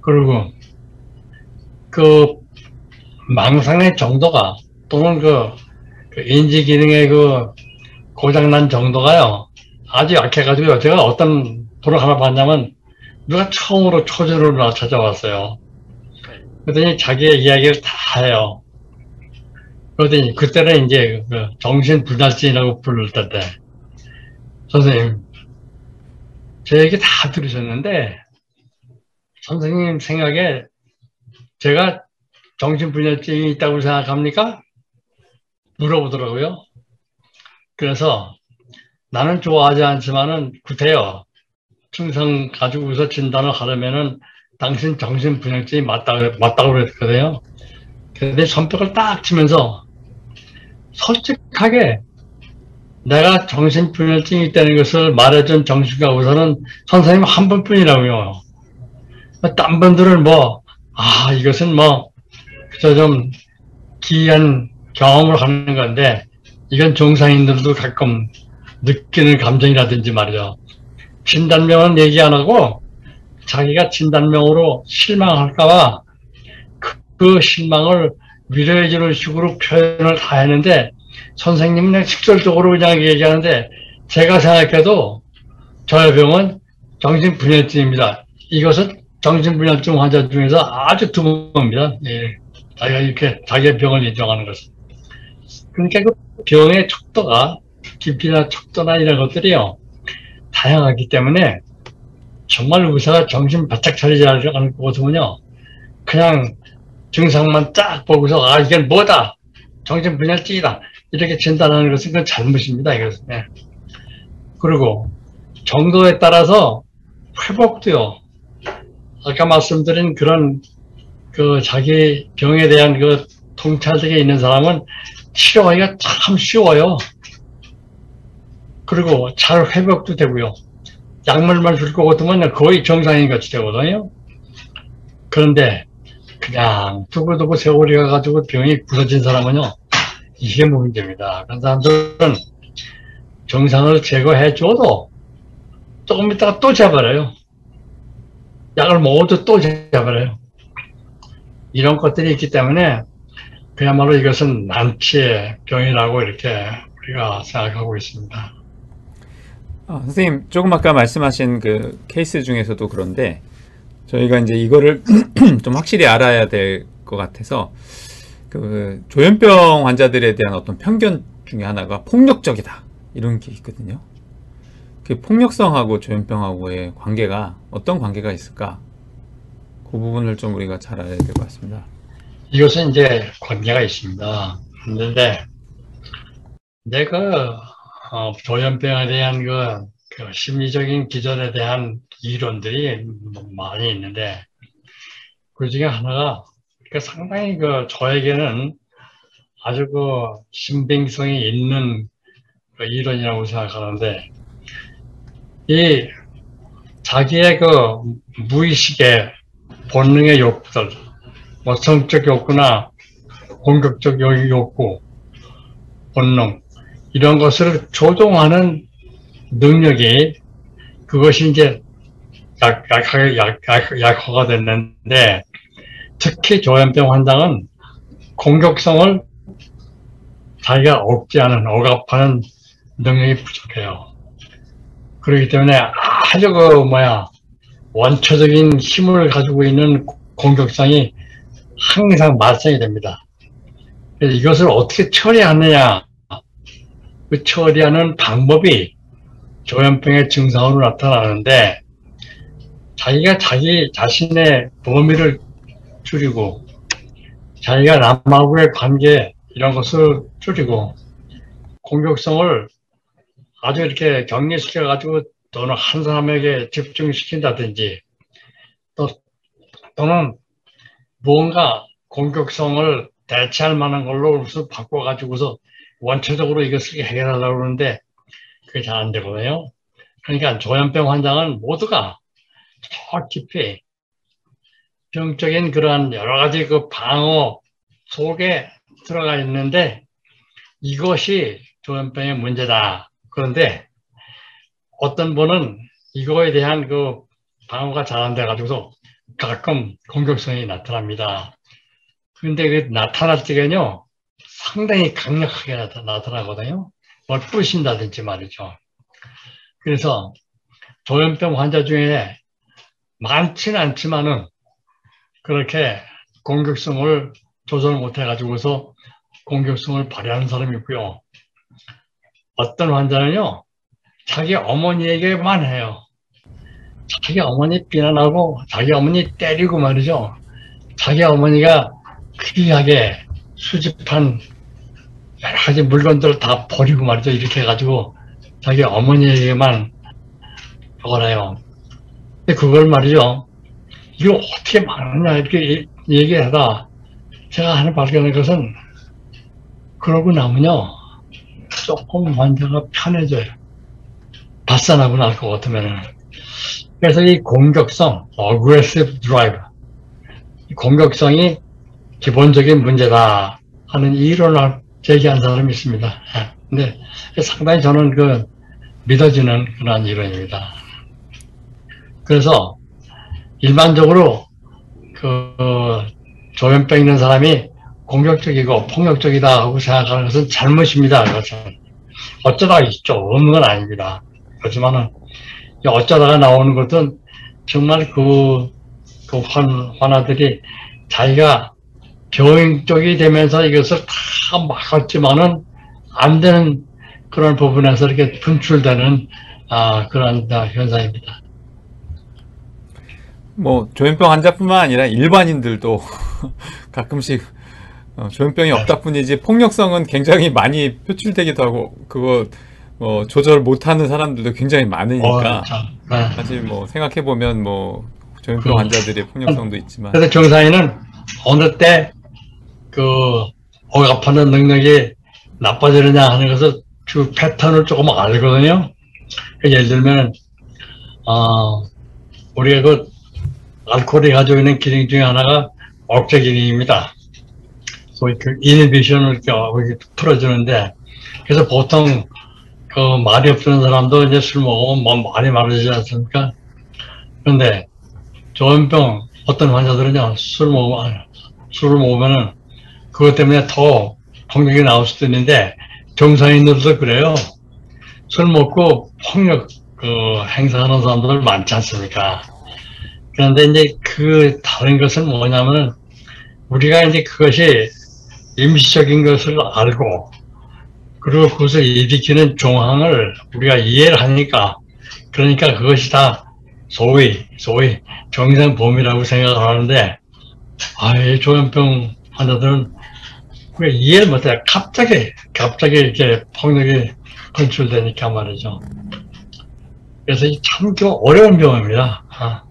[SPEAKER 2] 그리고 그 망상의 정도가 또는 그, 그 인지 기능의 그 고장난 정도가요 아주 약해가지고요. 제가 어떤 도를 하나 봤냐면 누가 처음으로 초조를 나 찾아왔어요. 그랬더니 자기의 이야기를 다 해요. 그러더니 그때는 이제 그 정신불달증이라고 부를 때인데 선생님 제 얘기 다 들으셨는데 선생님 생각에 제가 정신분열증이 있다고 생각합니까? 물어보더라고요. 그래서 나는 좋아하지 않지만은 구태여 증상 가지고서 진단을 하려면은 당신 정신분열증이 맞다고, 맞다고 그랬거든요. 근데 손뼉을 딱 치면서 솔직하게 내가 정신분열증이 있다는 것을 말해준 정신과 의사는 선생님 한 분뿐이라고요. 딴 분들은 뭐, 아, 이것은 뭐, 그저 좀 기이한 경험을 하는 건데, 이건 정상인들도 가끔 느끼는 감정이라든지 말이죠. 진단명은 얘기 안 하고, 자기가 진단명으로 실망할까봐 그, 그 실망을 위로해 주는 식으로 표현을 다 했는데, 선생님은 그냥 직설적으로 그냥 얘기하는데, 제가 생각해도 저의 병은 정신분열증입니다. 이것은 정신분열증 환자 중에서 아주 드뭅니다. 예. 자기가 이렇게 자기의 병을 인정하는 것은. 그러니까 그 병의 척도가, 깊이나 척도나 이런 것들이요, 다양하기 때문에 정말 의사가 정신 바짝 차리지 않을 것 같으면요 그냥 증상만 딱 보고서, 아, 이게 뭐다! 정신분열증이다! 이렇게 진단하는 것은 그건 잘못입니다. 이것은. 예. 그리고 정도에 따라서 회복도요, 아까 말씀드린 그런 그 자기 병에 대한 그 통찰력이 있는 사람은 치료하기가 참 쉬워요. 그리고 잘 회복도 되고요. 약물만 줄 것 같으면 거의 정상인 같이 되거든요. 그런데 그냥 두고두고 세월이 가가지고 병이 굳어진 사람은요. 이게 문제입니다. 그런 사람들은 정상을 제거해 줘도 조금 있다가 또 재버려요. 약을 먹어도 또 재버려요. 이런 것들이 있기 때문에 그야말로 이것은 난치의 병이라고 이렇게 우리가 생각하고 있습니다.
[SPEAKER 3] 아, 선생님, 조금 아까 말씀하신 그 케이스 중에서도 그런데 저희가 이제 이거를 좀 확실히 알아야 될 것 같아서 그 조현병 환자들에 대한 어떤 편견 중에 하나가 폭력적이다 이런 게 있거든요. 그 폭력성하고 조현병하고의 관계가 어떤 관계가 있을까? 그 부분을 좀 우리가 잘 알아야 될 것 같습니다.
[SPEAKER 2] 이것은 이제 관계가 있습니다. 그런데 내가 어, 조현병에 대한 그, 그 심리적인 기전에 대한 이론들이 많이 있는데 그 중에 하나가 그 상당히 그 저에게는 아주 그 신빙성이 있는 그 이론이라고 생각하는데 이 자기의 그 무의식의 본능의 욕구들, 뭐 성적 욕구나 공격적 욕구, 본능 이런 것을 조종하는 능력이 그것이 이제 약, 약하게 약, 약, 약화가 됐는데 특히 조현병 환자는 공격성을 자기가 억제하는 억압하는 능력이 부족해요. 그렇기 때문에 아주 그 뭐야 원초적인 힘을 가지고 있는 공격성이 항상 발생이 됩니다. 이것을 어떻게 처리하느냐 그 처리하는 방법이 조현병의 증상으로 나타나는데 자기가 자기 자신의 범위를 줄이고 자기가 남하고의 관계 이런 것을 줄이고 공격성을 아주 이렇게 격리시켜 가지고 또는 한 사람에게 집중시킨다든지 또 또는 무언가 공격성을 대체할 만한 걸로 바꿔 가지고서 원초적으로 이것을 해결하려고 그러는데 그게 잘 안 되거든요. 그러니까 조현병 환자는 모두가 저 깊이 병적인 그러한 여러 가지 그 방어 속에 들어가 있는데 이것이 조현병의 문제다. 그런데 어떤 분은 이거에 대한 그 방어가 잘 안 돼가지고서 가끔 공격성이 나타납니다. 근데 그 나타날 때는요, 상당히 강력하게 나타나거든요. 뭘 부신다든지 말이죠. 그래서 조현병 환자 중에 많지는 않지만은 그렇게 공격성을 조절 못해가지고서 공격성을 발휘하는 사람이 있고요. 어떤 환자는요, 자기 어머니에게만 해요. 자기 어머니 비난하고 자기 어머니 때리고 말이죠. 자기 어머니가 귀하게 수집한 여러 가지 물건들을 다 버리고 말이죠. 이렇게 해가지고 자기 어머니에게만 적어놔요. 근데 그걸 말이죠. 이거 어떻게 말하냐 이렇게 얘기하다 제가 하나 발견한 것은 그러고 나면요 조금 환자가 편해져요. 발산하고 날 것 같으면은 그래서 이 공격성 aggressive drive 이 공격성이 기본적인 문제다 하는 이론을 제기한 사람이 있습니다. 예. 근데 상당히 저는 그 믿어지는 그런 이론입니다. 그래서 일반적으로 그 조현병 있는 사람이 공격적이고 폭력적이다 하고 생각하는 것은 잘못입니다. 그것은 어쩌다 있죠. 없는 건 아닙니다. 그렇지만은 어쩌다가 나오는 것은 정말 그, 그 환, 환아들이 자기가 병적이 되면서 이것을 다 막았지만은 안 되는 그런 부분에서 이렇게 분출되는 아, 그런 아, 현상입니다.
[SPEAKER 3] 뭐 조현병 환자뿐만 아니라 일반인들도 가끔씩 어, 조현병이 없다 뿐이지 폭력성은 굉장히 많이 표출되기도 하고 그거 뭐 조절 못하는 사람들도 굉장히 많으니까
[SPEAKER 2] 어, 참. 네.
[SPEAKER 3] 사실 뭐 생각해 보면 뭐 조현병
[SPEAKER 2] 그-
[SPEAKER 3] 환자들의 폭력성도 있지만
[SPEAKER 2] 그래서 정상인은 어느 때 그 억압하는 능력이 나빠지느냐 하는 것을 그 패턴을 조금 알거든요. 그 예를 들면 어, 우리가 그 알코올이 가지고 있는 기능 중에 하나가 억제 기능입니다. 소위 그 이니비션을 이렇게 풀어주는데 그래서 보통 그 말이 없는 사람도 이제 술 먹으면 뭐 말이 많아지지 않습니까? 그런데 조현병 어떤 환자들은요 술 먹으면 술을 먹으면은 그것 때문에 더 폭력이 나올 수도 있는데 정상인들도 그래요. 술 먹고 폭력 그 행사하는 사람들 많지 않습니까? 그런데 이제 그 다른 것은 뭐냐면은 우리가 이제 그것이 임시적인 것을 알고 그리고 그것을 일으키는 종항을 우리가 이해를 하니까 그러니까 그것이 다 소위 소위 정상 범위라고 생각을 하는데 아이 조현병 환자들은 왜 이해를 못해요. 갑자기 갑자기 이렇게 폭력이 분출되니까 말이죠. 그래서 이참그 어려운 병입니다. 아.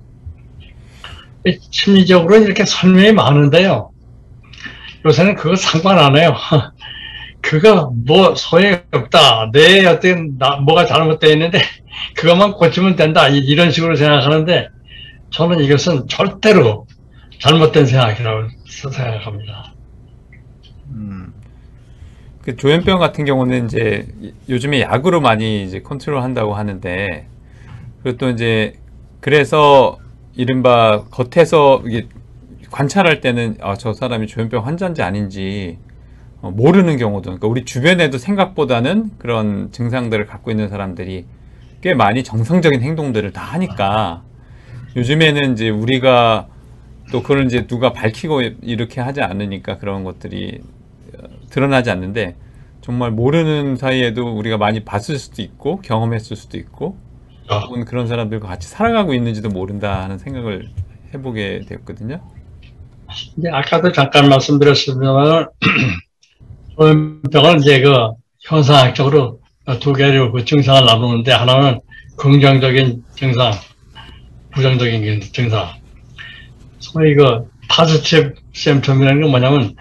[SPEAKER 2] 이 심리적으로는 이렇게 설명이 많은데요. 요새는 그거 상관 안 해요. 그거 뭐 소용이 없다. 내 어떤 나, 뭐가 잘못되어 있는데 그것만 고치면 된다. 이- 이런 식으로 생각하는데 저는 이것은 절대로 잘못된 생각이라고 생각합니다.
[SPEAKER 3] 음. 그 조현병 같은 경우는 이제 요즘에 약으로 많이 이제 컨트롤 한다고 하는데 그리고 또 이제 그래서 이른바 겉에서 이게 관찰할 때는 아, 저 사람이 조현병 환자인지 아닌지 어, 모르는 경우도 그러니까 우리 주변에도 생각보다는 그런 증상들을 갖고 있는 사람들이 꽤 많이 정상적인 행동들을 다 하니까 요즘에는 이제 우리가 또 그걸 이제 누가 밝히고 이렇게 하지 않으니까 그런 것들이 어, 드러나지 않는데 정말 모르는 사이에도 우리가 많이 봤을 수도 있고 경험했을 수도 있고
[SPEAKER 2] 아,
[SPEAKER 3] 혹은 그런 사람들과 같이 살아가고 있는지도 모른다 하는 생각을 해보게 되었거든요.
[SPEAKER 2] 이제 아까도 잠깐 말씀드렸습니다만 조현병은 이제 그 현상학적으로 두 개로 그 증상을 나누는데 하나는 긍정적인 증상, 부정적인 증상. 소위 그 positive symptom이라는 건 뭐냐면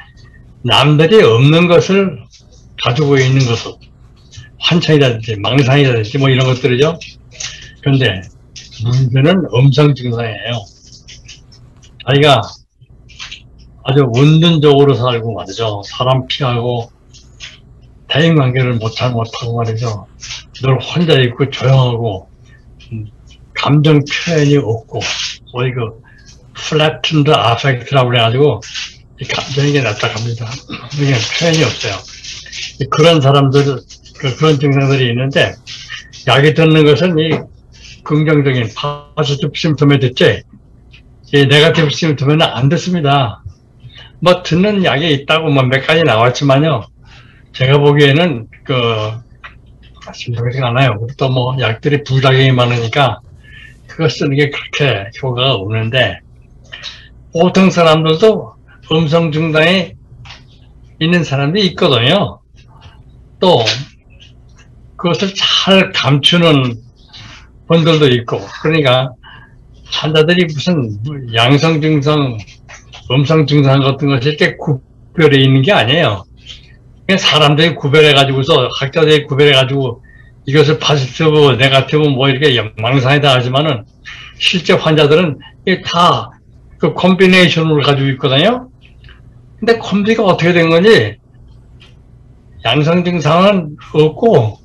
[SPEAKER 2] 남들이 없는 것을 가지고 있는 것을 환청이라든지 망상이라든지 뭐 이런 것들이죠. 그런데 문제는 음성 증상이에요. 자기가 아주 은둔적으로 살고 말이죠. 사람 피하고 대인관계를 못잘 못하고 말이죠. 늘 혼자 있고 조용하고 음, 감정 표현이 없고 소위 그 flattened affect라고 그래가지고 이 감정이 나타납니다. 이게 표현이 없어요. 이 그런 사람들 그, 그런 증상들이 있는데 약이 듣는 것은 이 긍정적인 파지티브 심텀에 듣지 이 네가티브 심텀에는 안 듣습니다. 뭐 듣는 약이 있다고 뭐 몇 가지 나왔지만요. 제가 보기에는 그 말씀드리지 않아요. 또 뭐 약들이 부작용이 많으니까 그거 쓰는 게 그렇게 효과가 없는데 보통 사람들도 음성 중단에 있는 사람들이 있거든요. 또 그것을 잘 감추는 분들도 있고 그러니까 환자들이 무슨 양성 증상, 음성 증상 같은 것이 이렇게 구별해 있는 게 아니에요. 사람들이 구별해 가지고서 학자들이 구별해 가지고 이것을 positive, negative 뭐 이렇게 망상이다 하지만은 실제 환자들은 다 그 콤비네이션을 가지고 있거든요. 근데 콤비가 어떻게 된 건지 양성 증상은 없고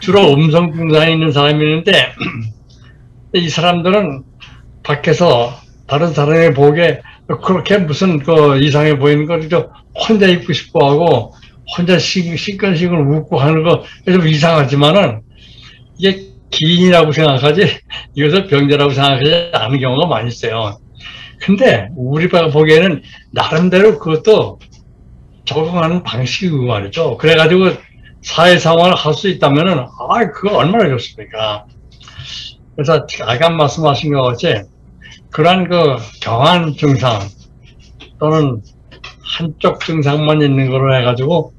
[SPEAKER 2] 주로 음성 증상이 있는 사람이 있는데 이 사람들은 밖에서 다른 사람이 보기에 그렇게 무슨 그 이상해 보이는 걸 혼자 입고 싶어 하고 혼자 시, 시끌시끌 웃고 하는 거 좀 이상하지만은 이게 기인이라고 생각하지 이것을 병자라고 생각하지 않은 경우가 많이 있어요. 근데 우리가 보기에는 나름대로 그것도 적응하는 방식이고 말이죠. 그래가지고 사회생활을 할 수 있다면은 아 그거 얼마나 좋습니까? 그래서 아까 말씀하신 것 같이 그러한 그 경한 증상 또는 한쪽 증상만 있는 걸로 해가지고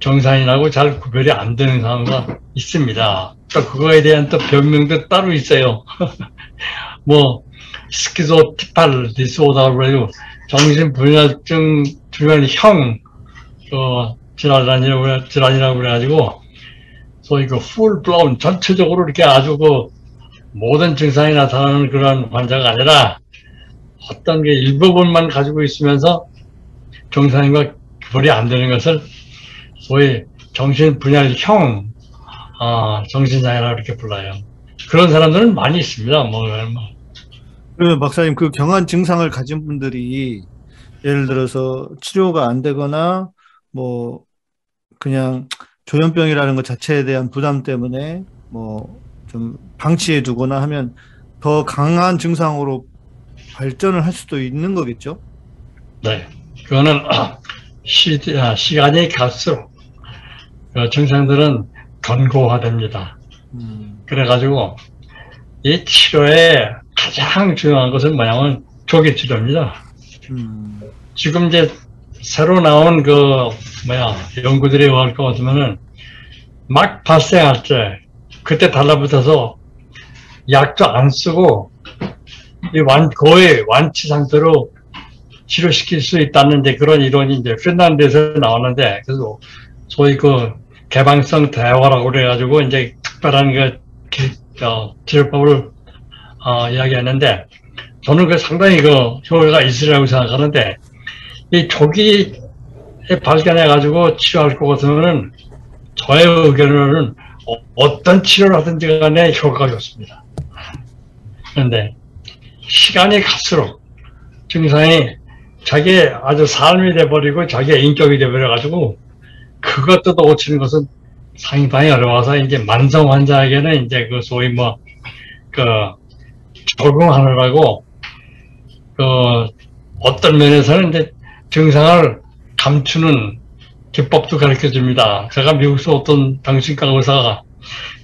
[SPEAKER 2] 정상이라고 잘 구별이 안 되는 상황가 있습니다. 또 그거에 대한 또 병명도 따로 있어요. 뭐 스키조티팔 디소다로 해고 정신분열증 분열형 어, 질환이라고 질환이라고 그래가지고 소위 그 풀 블라운 전체적으로 이렇게 아주 그 모든 증상이 나타나는 그런 환자가 아니라 어떤 게 일부분만 가지고 있으면서 정상인과 구별이 안 되는 것을 소위 정신분열형 아, 정신장애라고 이렇게 불러요. 그런 사람들은 많이 있습니다. 뭐, 뭐.
[SPEAKER 1] 그러면 박사님 그 경한 증상을 가진 분들이 예를 들어서 치료가 안 되거나 뭐 그냥 조현병이라는 것 자체에 대한 부담 때문에 뭐 좀 방치해 두거나 하면 더 강한 증상으로 발전을 할 수도 있는 거겠죠?
[SPEAKER 2] 네. 그거는 시, 아, 시간이 갈수록 그 증상들은 견고화됩니다.
[SPEAKER 1] 음,
[SPEAKER 2] 그래가지고 이 치료의 가장 중요한 것은 뭐냐면 조기 치료입니다.
[SPEAKER 1] 음,
[SPEAKER 2] 지금 이제 새로 나온 그 뭐야 연구들이 뭐할 것 같으면은 막 발생할 때 그때 달라붙어서 약도 안 쓰고 이 완, 거의 완치 상태로 치료시킬 수 있다는 이제 그런 이론이 이제 핀란드에서 나왔는데 그래서 소위 그 개방성 대화라고 그래가지고 이제 특별한 그 기- 어, 치료법을 어, 이야기했는데 저는 그 상당히 그 효과가 있으리라고 생각하는데 이 조기에 발견해 가지고 치료할 것 같으면은 저의 의견으로는 어, 떤 치료를 하든지 간에 효과가 좋습니다. 그런데 시간이 갈수록 증상이 자기의 아주 삶이 돼버리고 자기의 인격이 돼버려가지고 그것도 또 고치는 것은 상당히 어려워서 이제 만성 환자에게는 이제 그 소위 뭐 그 적응하느라고 그 어떤 면에서는 이제 증상을 감추는 기법도 가르쳐 줍니다. 제가 미국에서 어떤 당신과 의사가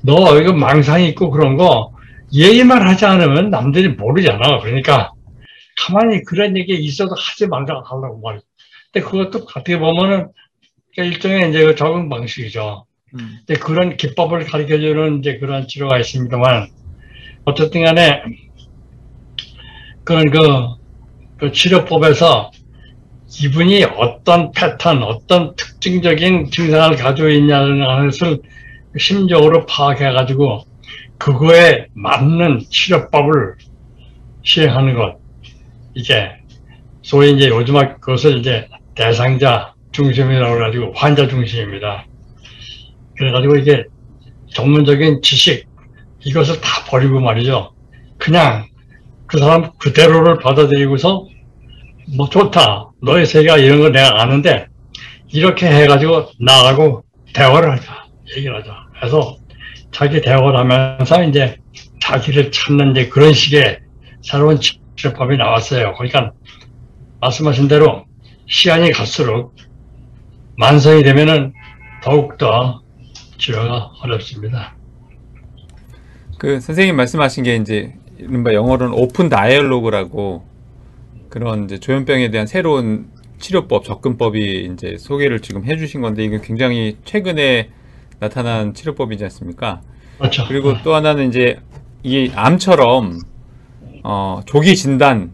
[SPEAKER 2] 너 이거 망상이 있고 그런 거 얘기만 하지 않으면 남들이 모르잖아. 그러니까 가만히 그런 얘기 있어도 하지 말라고 하려고 말이야. 근데 그것도 어떻게 보면은 일종의 이제 그 적응 방식이죠.
[SPEAKER 1] 음,
[SPEAKER 2] 근데 그런 기법을 가르쳐 주는 이제 그런 치료가 있습니다만 어쨌든 간에 그런 그, 그 치료법에서 이분이 어떤 패턴, 어떤 특징적인 증상을 가지고 있냐는 것을 심적으로 파악해가지고 그거에 맞는 치료법을 시행하는 것. 이게 소위 이제 요즘 그것을 이제 대상자 중심이라고 해가지고 환자 중심입니다. 그래가지고 이게 전문적인 지식 이것을 다 버리고 말이죠. 그냥 그 사람 그대로를 받아들이고서 뭐 좋다. 너의 세계가 이런 거 내가 아는데 이렇게 해가지고 나하고 대화를 하자. 얘기를 하자. 그래서 자기 대화를 하면서 이제 자기를 찾는 이제 그런 식의 새로운 치료법이 나왔어요. 그러니까 말씀하신 대로 시간이 갈수록 만성이 되면은 더욱더 치료가 어렵습니다.
[SPEAKER 3] 그 선생님 말씀하신 게 이제 이른바 영어로는 오픈 다이얼로그라고 그런 이제 조현병에 대한 새로운 치료법, 접근법이 이제 소개를 지금 해주신 건데 이게 굉장히 최근에 나타난 치료법이지 않습니까?
[SPEAKER 2] 그렇죠.
[SPEAKER 3] 그리고 또 하나는 이제 이 암처럼 어, 조기 진단,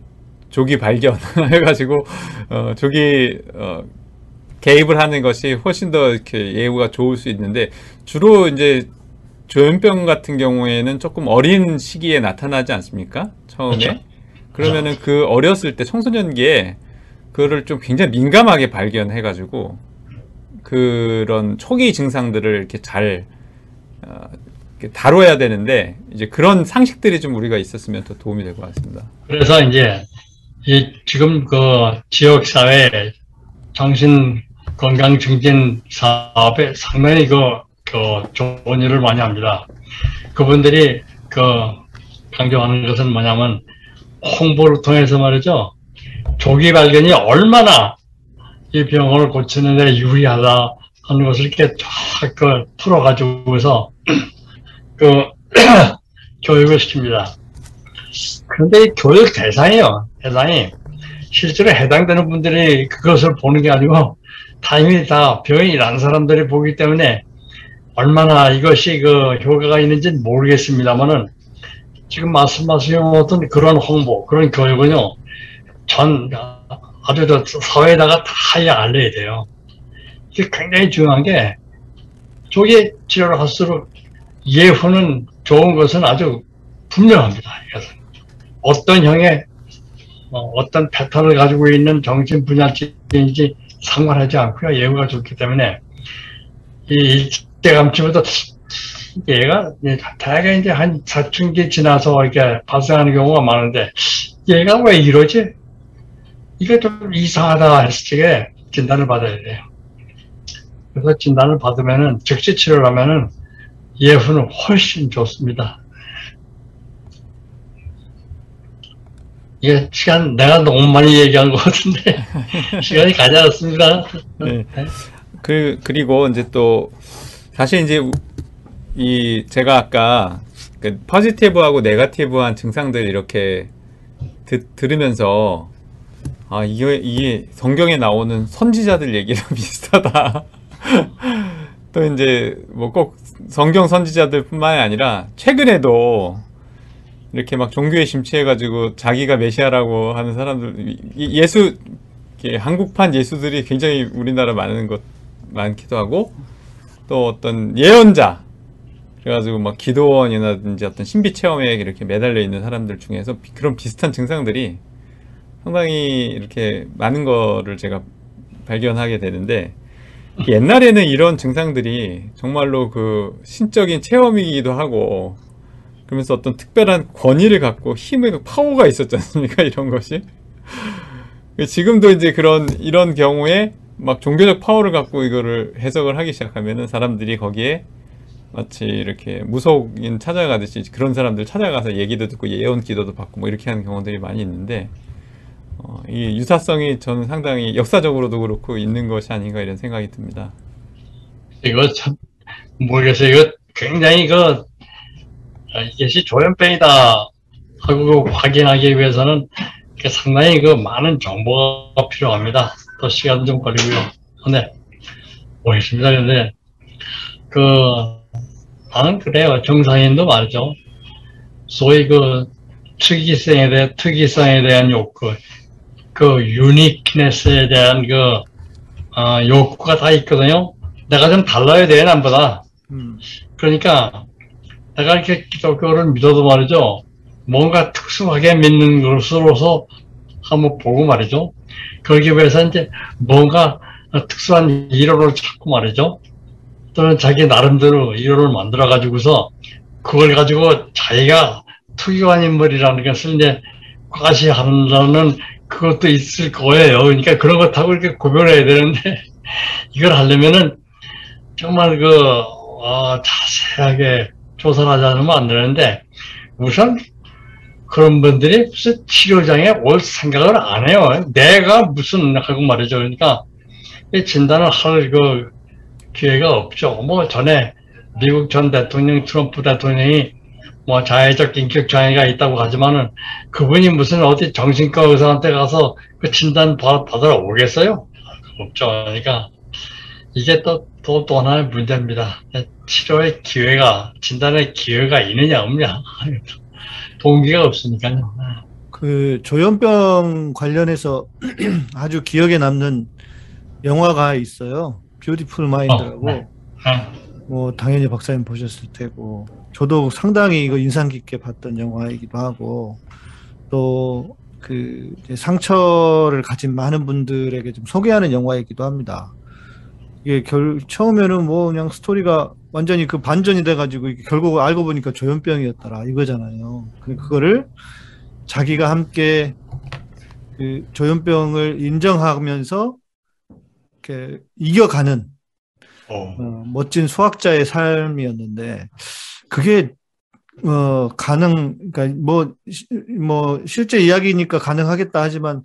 [SPEAKER 3] 조기 발견 해가지고 어, 조기 어, 개입을 하는 것이 훨씬 더 이렇게 예후가 좋을 수 있는데 주로 이제 조현병 같은 경우에는 조금 어린 시기에 나타나지 않습니까? 처음에
[SPEAKER 2] 그렇죠.
[SPEAKER 3] 그러면은 그 어렸을 때 청소년기에 그거를 좀 굉장히 민감하게 발견해가지고 그런 초기 증상들을 이렇게 잘 어, 이렇게 다뤄야 되는데 이제 그런 상식들이 좀 우리가 있었으면 더 도움이 될 것 같습니다.
[SPEAKER 2] 그래서 이제 이 지금 그 지역 사회 정신 건강 증진 사업에 상당히 그, 그 좋은 일을 많이 합니다. 그분들이 그 강조하는 것은 뭐냐면 홍보를 통해서 말이죠. 조기 발견이 얼마나 이 병을 고치는 데 유리하다 하는 것을 이렇게 쫙그 풀어가지고서 그 교육을 시킵니다. 그런데 이 교육 대상이요. 대상이 실제로 해당되는 분들이 그것을 보는 게 아니고 다 이미 다 병이 난 사람들이 보기 때문에 얼마나 이것이 그 효과가 있는지는 모르겠습니다만은 지금 말씀하신 어떤 그런 홍보, 그런 교육은요, 전 아주 저 사회에다가 다 알려야 돼요. 이게 굉장히 중요한 게 조기 치료를 할수록 예후는 좋은 것은 아주 분명합니다. 이것은. 어떤 형의 어, 어떤 패턴을 가지고 있는 정신 분야인지 상관하지 않고요. 예후가 좋기 때문에 이 일제감치부터 얘가 다가 이제 한 사춘기 지나서 이렇게 발생하는 경우가 많은데 얘가 왜 이러지? 이게 좀 이상하다 했을 때 진단을 받아야 돼요. 그래서 진단을 받으면은 즉시 치료를 하면은 예후는 훨씬 좋습니다. 예, 시간 내가 너무 많이 얘기한 것 같은데 시간이 가지 않았습니다.
[SPEAKER 3] 네. 그 그리고 이제 또 사실 이제 이 제가 아까 그 포지티브하고 네가티브한 증상들 이렇게 드, 들으면서 아 이게 이게 성경에 나오는 선지자들 얘기랑 비슷하다. 또 이제 뭐 꼭 성경 선지자들뿐만이 아니라 최근에도 이렇게 막 종교에 심취해가지고 자기가 메시아라고 하는 사람들 이- 예수 한국판 예수들이 굉장히 우리나라 많은 것 많기도 하고 또 어떤 예언자 그래가지고 막 기도원이라든지 어떤 신비 체험에 이렇게 매달려 있는 사람들 중에서 비- 그런 비슷한 증상들이 상당히 이렇게 많은 거를 제가 발견하게 되는데 옛날에는 이런 증상들이 정말로 그 신적인 체험이기도 하고 그러면서 어떤 특별한 권위를 갖고 힘의 파워가 있었지 않습니까? 이런 것이. 지금도 이제 그런, 이런 경우에 막 종교적 파워를 갖고 이거를 해석을 하기 시작하면은 사람들이 거기에 마치 이렇게 무속인 찾아가듯이 그런 사람들 찾아가서 얘기도 듣고 예언 기도도 받고 뭐 이렇게 하는 경우들이 많이 있는데 어, 이 유사성이 저는 상당히 역사적으로도 그렇고 있는 것이 아닌가 이런 생각이 듭니다.
[SPEAKER 2] 이거 참 모르겠어요. 이거 굉장히 그 아, 이것이 조현병이다 하고 확인하기 위해서는 상당히 그 많은 정보가 필요합니다. 또 시간 좀 걸리고요. 근데 모르겠습니다. 근데 그 나는 그래요. 정상인도 말이죠. 소위 그 특이성에 대한 특이성에 대한 욕구, 그 유니크네스에 대한 그 어, 욕구가 다 있거든요. 내가 좀 달라야 돼, 남보다.
[SPEAKER 1] 음.
[SPEAKER 2] 그러니까 내가 이렇게 기독교를 믿어도 말이죠. 뭔가 특수하게 믿는 것으로서 한번 보고 말이죠. 그러기 위해서 이제 뭔가 특수한 이론을 찾고 말이죠. 또는 자기 나름대로 이론을 만들어 가지고서 그걸 가지고 자기가 특이한 인물이라는 것을 이제 과시하는 그것도 있을 거예요. 그러니까 그런 것하고 이렇게 구별해야 되는데 이걸 하려면은 정말 그 어, 자세하게 조사를 하지 않으면 안 되는데 우선 그런 분들이 무슨 치료장에 올 생각을 안 해요. 내가 무슨 하고 말이죠. 그러니까 이 진단을 할 그 기회가 없죠. 뭐 전에 미국 전 대통령 트럼프 대통령이 뭐 자해적 인격 장애가 있다고 하지만은 그분이 무슨 어디 정신과 의사한테 가서 그 진단 받- 받으러 오겠어요? 없죠. 그러니까 이게 또, 또, 또 하나의 문제입니다. 치료의 기회가, 진단의 기회가 있느냐, 없냐. 동기가 없으니까요.
[SPEAKER 1] 그 조현병 관련해서 아주 기억에 남는 영화가 있어요. 뷰티풀 마인드라고.
[SPEAKER 2] 네. 아,
[SPEAKER 1] 뭐 당연히 박사님 보셨을 테고 저도 상당히 이거 인상 깊게 봤던 영화이기도 하고 또 그 상처를 가진 많은 분들에게 좀 소개하는 영화이기도 합니다. 이게 결 처음에는 뭐 그냥 스토리가 완전히 그 반전이 돼가지고 결국 알고 보니까 조현병이었더라 이거잖아요. 그- 그거를 자기가 함께 그 조현병을 인정하면서 이렇게 이겨가는
[SPEAKER 2] 어,
[SPEAKER 1] 어, 멋진 수학자의 삶이었는데 그게 어 가능 그러니까 뭐, 시- 뭐 실제 이야기니까 가능하겠다 하지만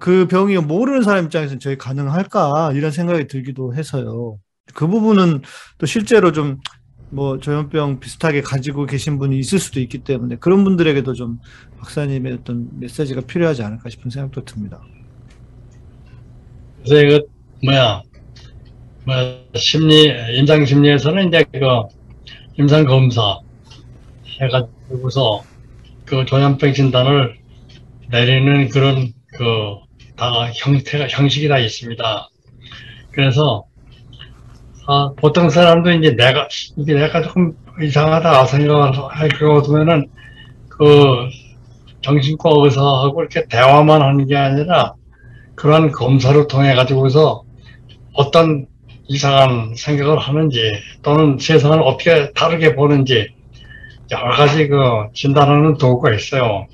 [SPEAKER 1] 그 병이 모르는 사람 입장에서는 저게 가능할까 이런 생각이 들기도 해서요. 그 부분은 또 실제로 좀뭐 조현병 비슷하게 가지고 계신 분이 있을 수도 있기 때문에 그런 분들에게도 좀 박사님의 어떤 메시지가 필요하지 않을까 싶은 생각도 듭니다.
[SPEAKER 2] 그래서 이거, 뭐야, 뭐, 심리, 임상 심리에서는 이제 그, 임상 검사 해가지고서 그 조현병 진단을 내리는 그런 그, 다 형태가, 형식이 다 있습니다. 그래서, 아, 보통 사람도 이제 내가, 이게 내가 조금 이상하다 생각을 할 경우면은 그 정신과 의사하고 이렇게 대화만 하는 게 아니라 그러한 검사를 통해 가지고서 어떤 이상한 생각을 하는지 또는 세상을 어떻게 다르게 보는지 여러 가지 그 진단하는 도구가 있어요.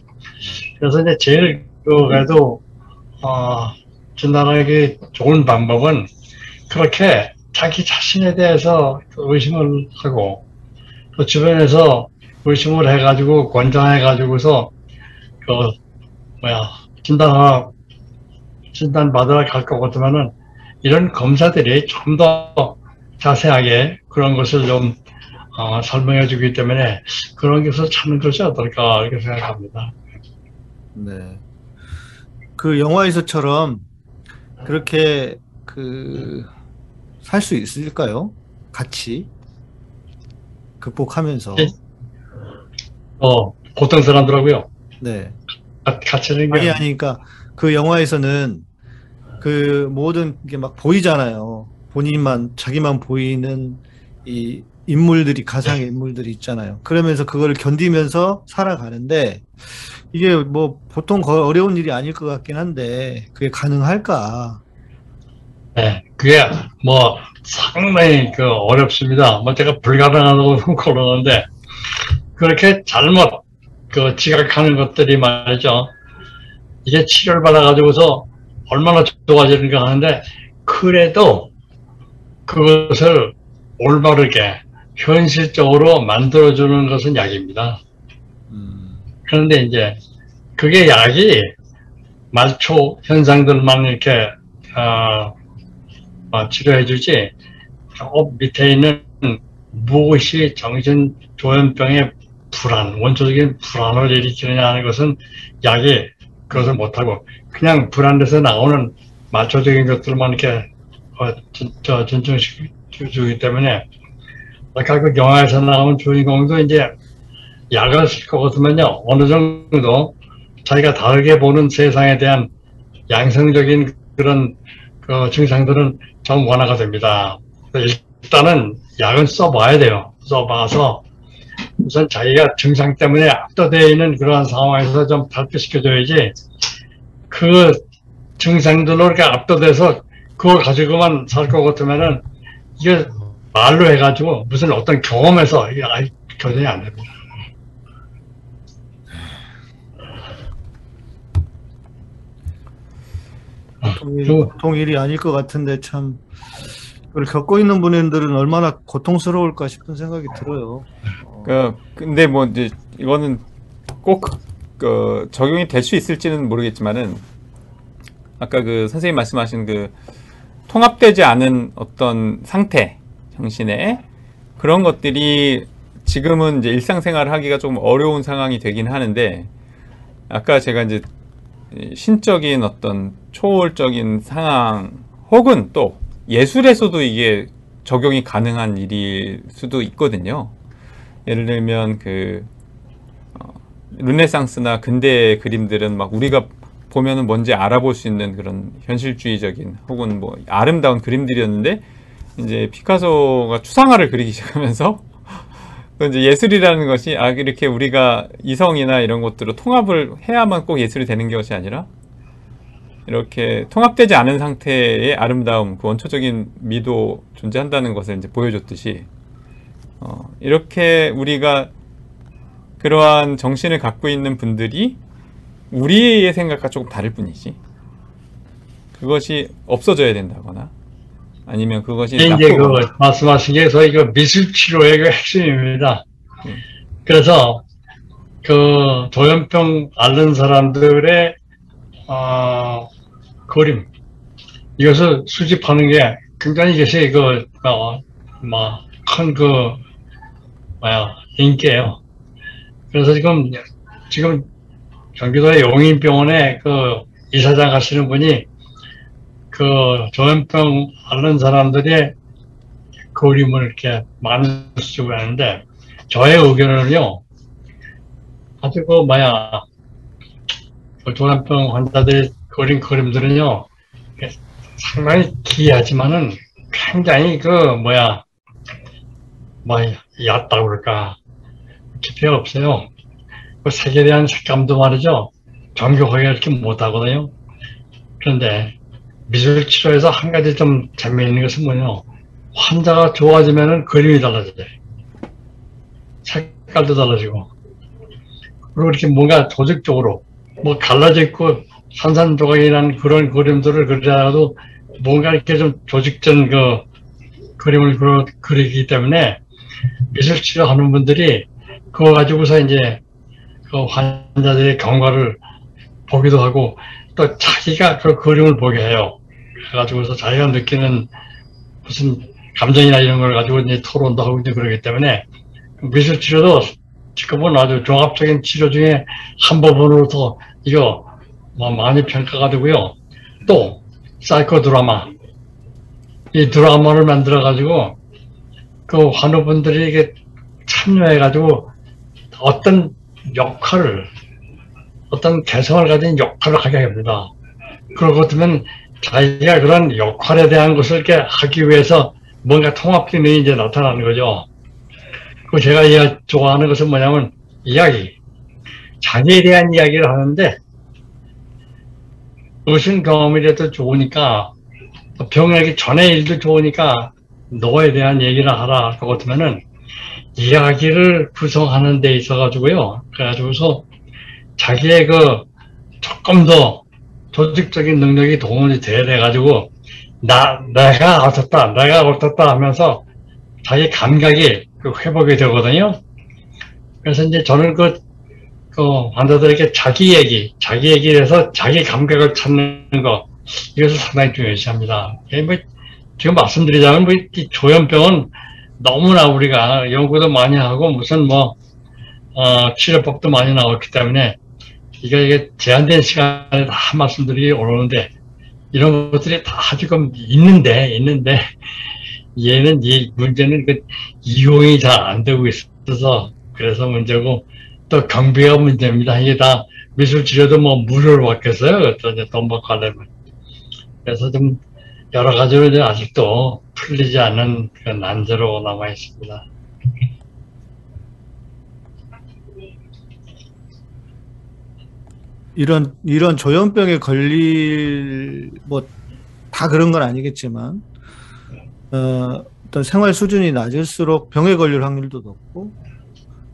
[SPEAKER 2] 그래서 이제 제일 그 그래도 어, 진단하기 좋은 방법은 그렇게 자기 자신에 대해서 그 의심을 하고 또 주변에서 의심을 해가지고 권장해가지고서 그 뭐야 진단하나 진단 받으러 갈 것 같으면은 이런 검사들이 좀 더 자세하게 그런 것을 좀 어, 설명해 주기 때문에 그런 것을 찾는 것이 어떨까 이렇게 생각합니다.
[SPEAKER 1] 네. 그 영화에서처럼 그렇게 그 살 수 있을까요? 같이 극복하면서.
[SPEAKER 2] 예. 어 보통 사람들하고요
[SPEAKER 1] 네.
[SPEAKER 2] 가- 같이 하는
[SPEAKER 1] 아니
[SPEAKER 2] 게
[SPEAKER 1] 아니 그러니까 그 영화에서는 그 모든 게 막 보이잖아요. 본인만 자기만 보이는 이 인물들이 가상의 인물들이 있잖아요. 그러면서 그거를 견디면서 살아가는데 이게 뭐 보통 거- 어려운 일이 아닐 것 같긴 한데 그게 가능할까?
[SPEAKER 2] 네, 그게 뭐 상당히 그 어렵습니다. 뭐 제가 불가능하다고 그러는데 그렇게 잘못 그 지각하는 것들이 말이죠. 이게 치료를 받아가지고서 얼마나 좋아지는가 하는데 그래도 그것을 올바르게 현실적으로 만들어주는 것은 약입니다.
[SPEAKER 1] 음,
[SPEAKER 2] 그런데 이제 그게 약이 말초 현상들만 이렇게 어, 어, 치료해주지. 저 밑에 있는 무엇이 정신 조현병의 불안, 원초적인 불안을 일으키느냐 하는 것은 약이 그것을 못하고 그냥 불안에서 나오는 말초적인 것들만 이렇게 어, 진, 저, 진정시키기 때문에 아까 그 영화에서 나오는 주인공도 이제 약을 쓸 것 같으면요, 어느 정도 자기가 다르게 보는 세상에 대한 양성적인 그런 그 증상들은 좀 완화가 됩니다. 일단은 약은 써봐야 돼요. 써봐서 우선 자기가 증상 때문에 압도되어 있는 그러한 상황에서 좀 탈피시켜줘야지 그 증상들로 이렇게 압도돼서 그걸 가지고만 살 것 같으면은 이게 말로 해가지고 무슨 어떤 경험에서 이게 아예 교정이 안 됩니다.
[SPEAKER 1] 보통, 일,
[SPEAKER 2] 저-
[SPEAKER 1] 보통 일이 아닐 것 같은데 참 그걸 겪고 있는 분들은 얼마나 고통스러울까 싶은 생각이 들어요. 어,
[SPEAKER 3] 그 근데 뭐 이제 이거는 꼭 그, 적용이 될 수 있을지는 모르겠지만은 아까 그 선생님 말씀하신 그 통합되지 않은 어떤 상태 정신에 그런 것들이 지금은 이제 일상생활을 하기가 좀 어려운 상황이 되긴 하는데 아까 제가 이제 이 신적인 어떤 초월적인 상황 혹은 또 예술에서도 이게 적용이 가능한 일일 수도 있거든요. 예를 들면 그 어, 르네상스나 근대 그림들은 막 우리가 보면은 뭔지 알아볼 수 있는 그런 현실주의적인 혹은 뭐 아름다운 그림들이었는데 이제 피카소가 추상화를 그리기 시작하면서 또 이제 예술이라는 것이 아 이렇게 우리가 이성이나 이런 것들을 통합을 해야만 꼭 예술이 되는 것이 아니라 이렇게 통합되지 않은 상태의 아름다움, 그 원초적인 미도 존재한다는 것을 이제 보여줬듯이 어, 이렇게 우리가 그러한 정신을 갖고 있는 분들이 우리의 생각과 조금 다를 뿐이지 그것이 없어져야 된다거나 아니면 그것이
[SPEAKER 2] 이제 그 말씀하신 게 저희 그 미술 치료의 그 핵심입니다.
[SPEAKER 3] 음.
[SPEAKER 2] 그래서 그 조현병 앓는 사람들의 어, 그림 이것을 수집하는 게 굉장히 이것이 그 어, 뭐큰그 뭐야 인기예요. 그래서 지금 지금 경기도의 용인병원에 그 이사장 하시는 분이 그 조현병 앓는 사람들의 그림을 이렇게 많이 쓰고 하는데 저의 의견은요 아주 그 뭐야 그 조현병 환자들이 그린 그림들은요 상당히 기이하지만은 굉장히 그 뭐야 뭐 얕다 그럴까 깊이가 없어요. 그 색에 대한 색감도 말이죠. 정교하게 이렇게 못하거든요. 그런데 미술 치료에서 한 가지 좀 재미있는 것은 뭐냐. 환자가 좋아지면은 그림이 달라져요. 색깔도 달라지고. 그리고 이렇게 뭔가 조직적으로, 뭐 갈라져 있고 산산조각이라는 그런 그림들을 그리다가도 뭔가 이렇게 좀 조직된 그 그림을 그리기 때문에 미술 치료하는 분들이 그거 가지고서 이제 그 환자들의 경과를 보기도 하고 또 자기가 그 그림을 보게 해요. 그래가지고서 자기가 느끼는 무슨 감정이나 이런 걸 가지고 이제 토론도 하고 이제 그러기 때문에 미술 치료도 지금은 아주 종합적인 치료 중에 한 부분으로서 이거 뭐 많이 평가가 되고요. 또 사이코 드라마 이 드라마를 만들어 가지고 그 환우분들이 이게 참여해 가지고 어떤 역할을 어떤 개성을 가진 역할을 하게 합니다. 그렇거든요 자기가 그런 역할에 대한 것을 이렇게 하기 위해서 뭔가 통합 기능이 이제 나타나는 거죠. 그 제가 좋아하는 것은 뭐냐면 이야기. 자기에 대한 이야기를 하는데 무슨 경험이라도 좋으니까 또 병하기 전의 일도 좋으니까 너에 대한 얘기를 하라 할 것 같으면은 이야기를 구성하는 데 있어 가지고요. 그래가지고서 자기의 그 조금 더 조직적인 능력이 동원이 돼야 돼가지고 나 내가 어떻다 내가 어떻다 하면서 자기 감각이 그 회복이 되거든요. 그래서 이제 저는 그, 그 환자들에게 자기 얘기, 자기 얘기를 해서 자기 감각을 찾는 거 이것을 상당히 중요시합니다. 뭐 지금 말씀드리자면 뭐이 조현병은 너무나 우리가 연구도 많이 하고 무슨 뭐 어, 치료법도 많이 나왔기 때문에 이게, 이게 제한된 시간에 다 말씀드리기 어려운데 이런 것들이 다 지금 있는데 있는데 얘는 이 문제는 그 이용이 잘 안 되고 있어서 그래서 문제고 또 경비가 문제입니다. 이게 다 미술 치료도 뭐 무료로 받겠어요. 또 이제 돈 받고 하려면 그래서 좀 여러 가지로 이제 아직도 풀리지 않은 그 난제로 남아 있습니다.
[SPEAKER 1] 이런 이런 조현병에 걸릴 뭐 다 그런 건 아니겠지만 어, 어떤 생활 수준이 낮을수록 병에 걸릴 확률도 높고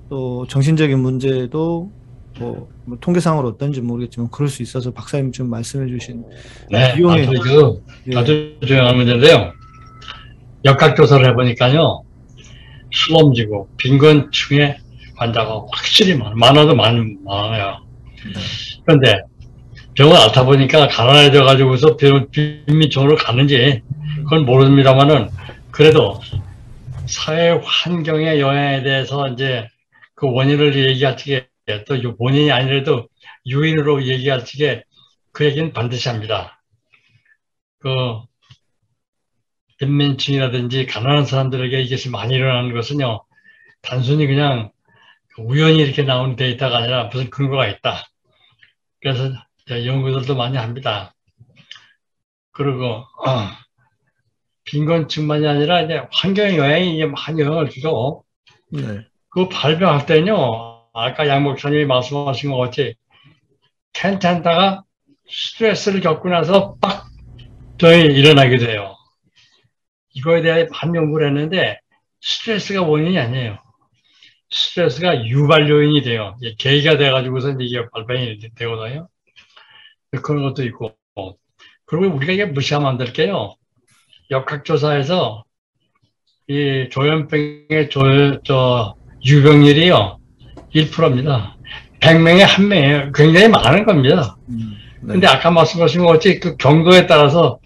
[SPEAKER 1] 또 정신적인 문제도 뭐, 뭐 통계상으로 어떤지 모르겠지만 그럴 수 있어서 박사님 좀 말씀해 주신
[SPEAKER 2] 네,
[SPEAKER 1] 이용해-
[SPEAKER 2] 아주,
[SPEAKER 1] 예,
[SPEAKER 2] 아주 중요한 문제인데요. 역학 조사를 해보니까요, 슬럼지고 빈곤층의 환자가 확실히 많, 많아도 많, 많아요. 그런데 병을 앓다 보니까 가난해져 가지고서 빈- 빈민촌으로 가는지 그건 모릅니다만은 그래도 사회 환경의 영향에 대해서 이제 그 원인을 얘기할 적에 또 원인이 아니라도 요인으로 얘기할 적에 그 얘기는 반드시 합니다. 그 인민층이라든지 가난한 사람들에게 이것이 많이 일어나는 것은요, 단순히 그냥 우연히 이렇게 나온 데이터가 아니라 무슨 근거가 있다. 그래서 연구들도 많이 합니다. 그리고 어, 빈곤층만이 아니라 이제 환경의 영향이 많이 영향을 주죠.
[SPEAKER 1] 네.
[SPEAKER 2] 그 발병할 때는요, 아까 양 목사님이 말씀하신 것 같이 괜찮다가 스트레스를 겪고 나서 빡 저희 일어나게 돼요. 이거에 대해 한 연구를 했는데 스트레스가 원인이 아니에요. 스트레스가 유발 요인이 돼요. 계기가 돼가지고서 이게 발병이 되거든요. 그런 것도 있고. 그리고 우리가 이게 무시하면 안 될게요. 역학조사에서 이 조현병의 조, 저, 유병률이요. 1%입니다. 100명에 한 명이에요. 굉장히 많은 겁니다.
[SPEAKER 1] 음, 네.
[SPEAKER 2] 근데 아까 말씀하신 것 같이 그 경도에 따라서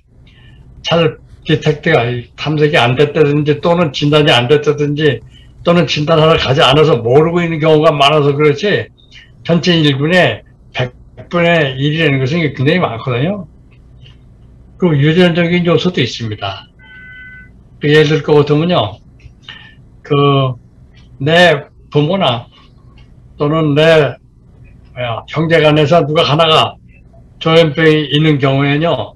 [SPEAKER 2] 잘 디텍트가, 탐색이 안 됐다든지 또는 진단이 안 됐다든지 또는 진단하러 가지 않아서 모르고 있는 경우가 많아서 그렇지 전체 인군의 100분의 1이라는 것은 굉장히 많거든요. 그 유전적인 요소도 있습니다. 그 예를 들 것 같으면요. 그, 내 부모나 또는 내 뭐야, 형제 간에서 누가 하나가 조현병이 있는 경우에는요.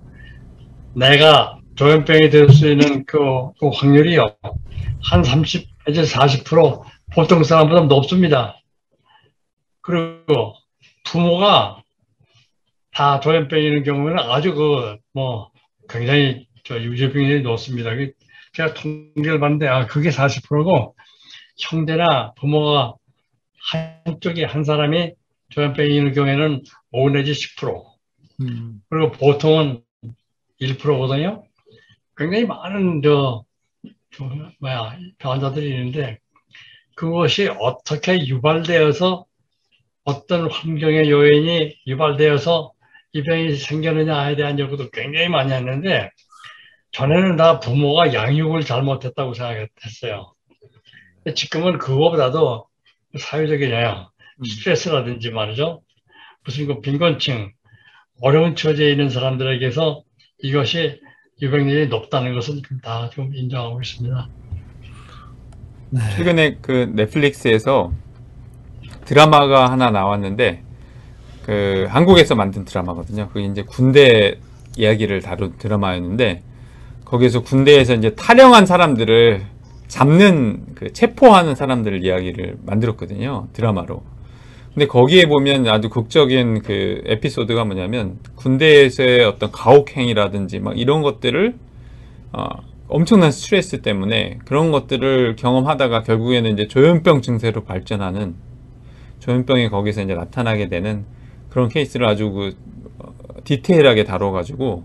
[SPEAKER 2] 내가 조현병이 될 수 있는 그, 그 확률이요. 한 30, 이제 40% 보통 사람보다 높습니다. 그리고 부모가 다 조현병이 있는 경우에는 아주 그, 뭐, 굉장히 저 유죄병이 높습니다. 제가 통계를 봤는데, 아, 그게 40%고, 형제나 부모가 한쪽에 한 사람이 조현병이 있는 경우에는 5 내지 10%.
[SPEAKER 1] 음,
[SPEAKER 2] 그리고 보통은 1%거든요. 굉장히 많은 저, 저 뭐야 환자들이 있는데 그것이 어떻게 유발되어서 어떤 환경의 요인이 유발되어서 이 병이 생겼느냐에 대한 연구도 굉장히 많이 했는데 전에는 다 부모가 양육을 잘못했다고 생각했어요. 지금은 그거보다도 사회적인 영향,
[SPEAKER 1] 음.
[SPEAKER 2] 스트레스라든지 말이죠. 무슨 그 빈곤층, 어려운 처지에 있는 사람들에게서 이것이 유병률이 높다는 것은 다 좀 인정하고 있습니다.
[SPEAKER 1] 네.
[SPEAKER 3] 최근에 그 넷플릭스에서 드라마가 하나 나왔는데 그 한국에서 만든 드라마거든요. 그게 이제 군대 이야기를 다룬 드라마였는데 거기에서 군대에서 이제 탈영한 사람들을 잡는 그 체포하는 사람들 이야기를 만들었거든요. 드라마로. 근데 거기에 보면 아주 극적인 그 에피소드가 뭐냐면 군대에서의 어떤 가혹행위라든지 막 이런 것들을 어, 엄청난 스트레스 때문에 그런 것들을 경험하다가 결국에는 이제 조현병 증세로 발전하는 조현병이 거기서 이제 나타나게 되는 그런 케이스를 아주 그 어, 디테일하게 다뤄가지고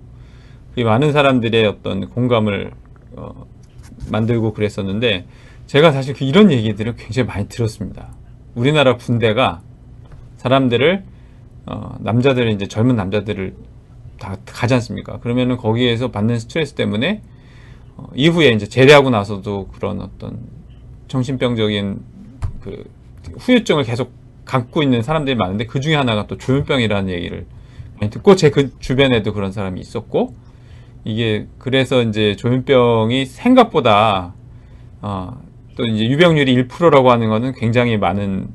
[SPEAKER 3] 이 많은 사람들의 어떤 공감을 어, 만들고 그랬었는데 제가 사실 그 이런 얘기들을 굉장히 많이 들었습니다. 우리나라 군대가 사람들을 어, 남자들은 이제 젊은 남자들을 다 가지 않습니까? 그러면은 거기에서 받는 스트레스 때문에 어, 이후에 이제 제대하고 나서도 그런 어떤 정신병적인 그 후유증을 계속 갖고 있는 사람들이 많은데 그 중에 하나가 또 조현병이라는 얘기를 많이 듣고 제 그 주변에도 그런 사람이 있었고 이게 그래서 이제 조현병이 생각보다 어, 또 이제 유병률이 1%라고 하는 거는 굉장히 많은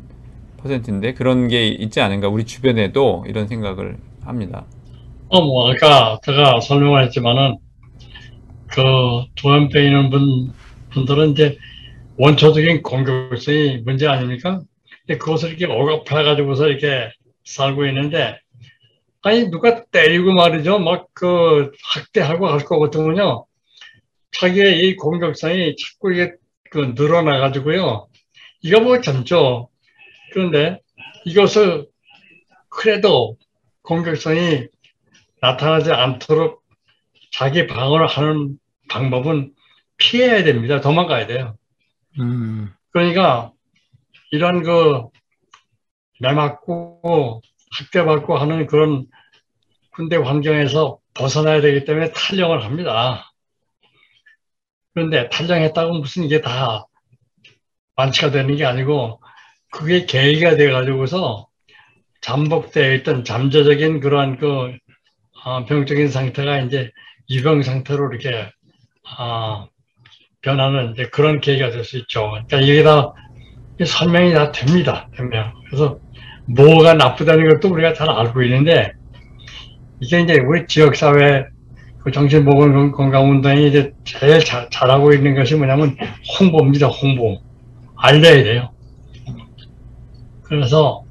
[SPEAKER 3] 퍼센트인데 그런 게 있지 않은가 우리 주변에도 이런 생각을 합니다.
[SPEAKER 2] 어, 뭐, 아까 제가 설명을 했지만은, 그, 조현병 있는 분, 분들은 이제 원초적인 공격성이 문제 아닙니까? 그것을 이렇게 억압해 가지고서 이렇게 살고 있는데, 아니, 누가 때리고 말이죠. 막 그, 학대하고 할것 같으면요. 자기의 이 공격성이 자꾸 이게 그 늘어나 가지고요. 이거 뭐 참죠. 그런데 이것을 그래도 공격성이 나타나지 않도록 자기 방어를 하는 방법은 피해야 됩니다. 도망가야 돼요.
[SPEAKER 1] 음,
[SPEAKER 2] 그러니까 이런 그 매맞고 학대받고 하는 그런 군대 환경에서 벗어나야 되기 때문에 탈영을 합니다. 그런데 탈장했다고 무슨 이게 다 완치가 되는 게 아니고 그게 계기가 돼가지고서 잠복되어 있던 잠재적인 그러한 그 어, 병적인 상태가 이제 유병 상태로 이렇게 아, 변하는 이제 그런 계기가 될 수 있죠. 그러니까 이게 다 설명이 다 됩니다. 됩니다. 그래서 뭐가 나쁘다는 것도 우리가 잘 알고 있는데 이게 이제 우리 지역사회 그 정신보건건강운동이 이제 제일 잘, 잘하고 있는 것이 뭐냐면 홍보입니다. 홍보. 알려야 돼요. 그래서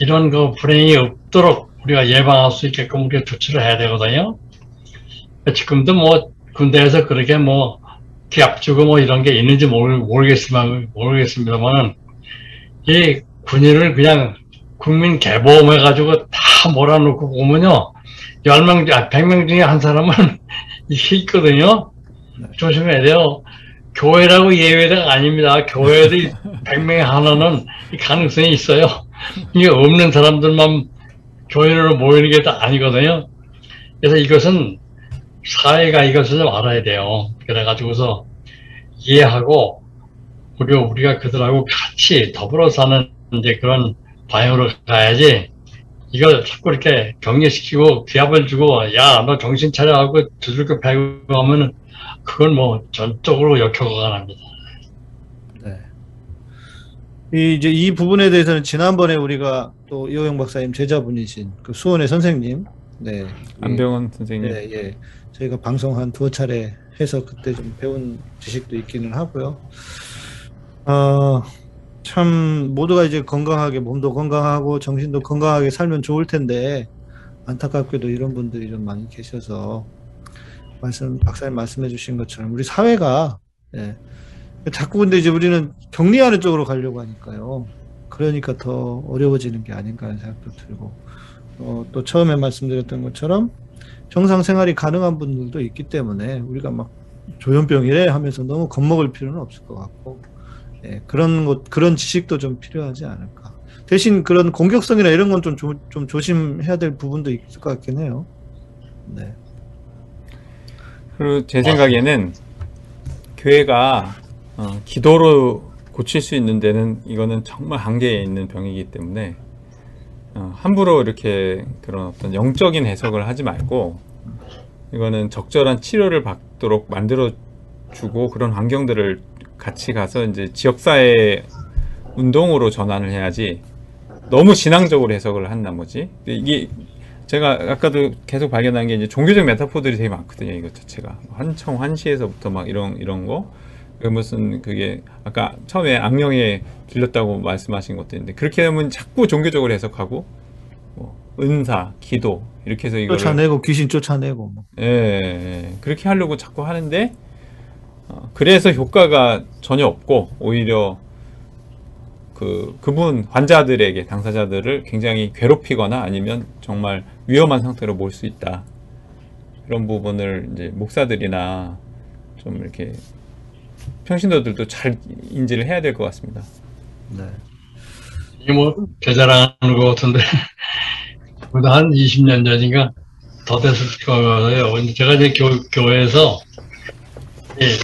[SPEAKER 2] 이런 그 불행이 없도록 우리가 예방할 수 있게끔 우리가 조치를 해야 되거든요. 지금도 뭐 군대에서 그렇게 뭐 기합 주고 뭐 이런 게 있는지 모르, 모르 겠지만 모르겠습니다만은 이 군인을 그냥 국민 개보험 해가지고 다 몰아놓고 보면요. 10명, 아, 100명 중에 한 사람은 이게 있거든요. 조심해야 돼요. 교회라고 예외가 아닙니다. 교회도 100명에 하나는 가능성이 있어요. 이게 없는 사람들만 교회로 모이는 게 다 아니거든요. 그래서 이것은 사회가 이것을 좀 알아야 돼요. 그래가지고서 이해하고 우리 우리가 그들하고 같이 더불어 사는 이제 그런 방향으로 가야지 이걸 자꾸 이렇게 격려시키고 기합을 주고 야 너 정신 차려 하고 두들겨 패고 하면은 그건 뭐 전적으로 역효과가 납니다.
[SPEAKER 1] 네. 이, 이제 이 부분에 대해서는 지난번에 우리가 또 이호영 박사님 제자분이신 그 수원의 선생님, 네.
[SPEAKER 3] 안병원 선생님.
[SPEAKER 1] 예, 예. 저희가 방송 한 두어 차례 해서 그때 좀 배운 지식도 있기는 하고요. 어, 참, 모두가 이제 건강하게, 몸도 건강하고 정신도 건강하게 살면 좋을 텐데, 안타깝게도 이런 분들이 좀 많이 계셔서, 말씀, 박사님 말씀해 주신 것처럼, 우리 사회가, 예. 자꾸 근데 이제 우리는 격리하는 쪽으로 가려고 하니까요. 그러니까 더 어려워지는 게 아닌가 하는 생각도 들고, 어, 또 처음에 말씀드렸던 것처럼, 정상 생활이 가능한 분들도 있기 때문에 우리가 막 조현병이래 하면서 너무 겁먹을 필요는 없을 것 같고 예, 그런 것 그런 지식도 좀 필요하지 않을까. 대신 그런 공격성이나 이런 건 좀 좀 조심해야 될 부분도 있을 것 같긴 해요. 네.
[SPEAKER 3] 그리고 제 생각에는 교회가 어, 기도로 고칠 수 있는 데는 이거는 정말 한계에 있는 병이기 때문에 어, 함부로 이렇게 그런 어떤 영적인 해석을 하지 말고 이거는 적절한 치료를 받도록 만들어 주고 그런 환경들을 같이 가서 이제 지역사회 운동으로 전환을 해야지 너무 신앙적으로 해석을 한 나머지. 이게 제가 아까도 계속 발견한 게 이제 종교적 메타포들이 되게 많거든요 이것 자체가. 한청 환시에서부터 막 이런 이런 거. 그 무슨 그게 아까 처음에 악령에 들렸다고 말씀하신 것도 있는데 그렇게 되면 자꾸 종교적으로 해석하고 뭐 은사, 기도 이렇게 해서 이걸
[SPEAKER 1] 쫓아내고 귀신 쫓아내고 뭐.
[SPEAKER 3] 예, 예, 그렇게 하려고 자꾸 하는데 어, 그래서 효과가 전혀 없고 오히려 그 그분 환자들에게 당사자들을 굉장히 괴롭히거나 아니면 정말 위험한 상태로 몰 수 있다 이런 부분을 이제 목사들이나 좀 이렇게 평신도들도 잘 인지를 해야 될 것 같습니다.
[SPEAKER 1] 네.
[SPEAKER 2] 이게 뭐 대자랑하는 것 같은데 그보다 한 20년 전인가 더 됐을 거예요. 제가 이제 교, 교회에서 이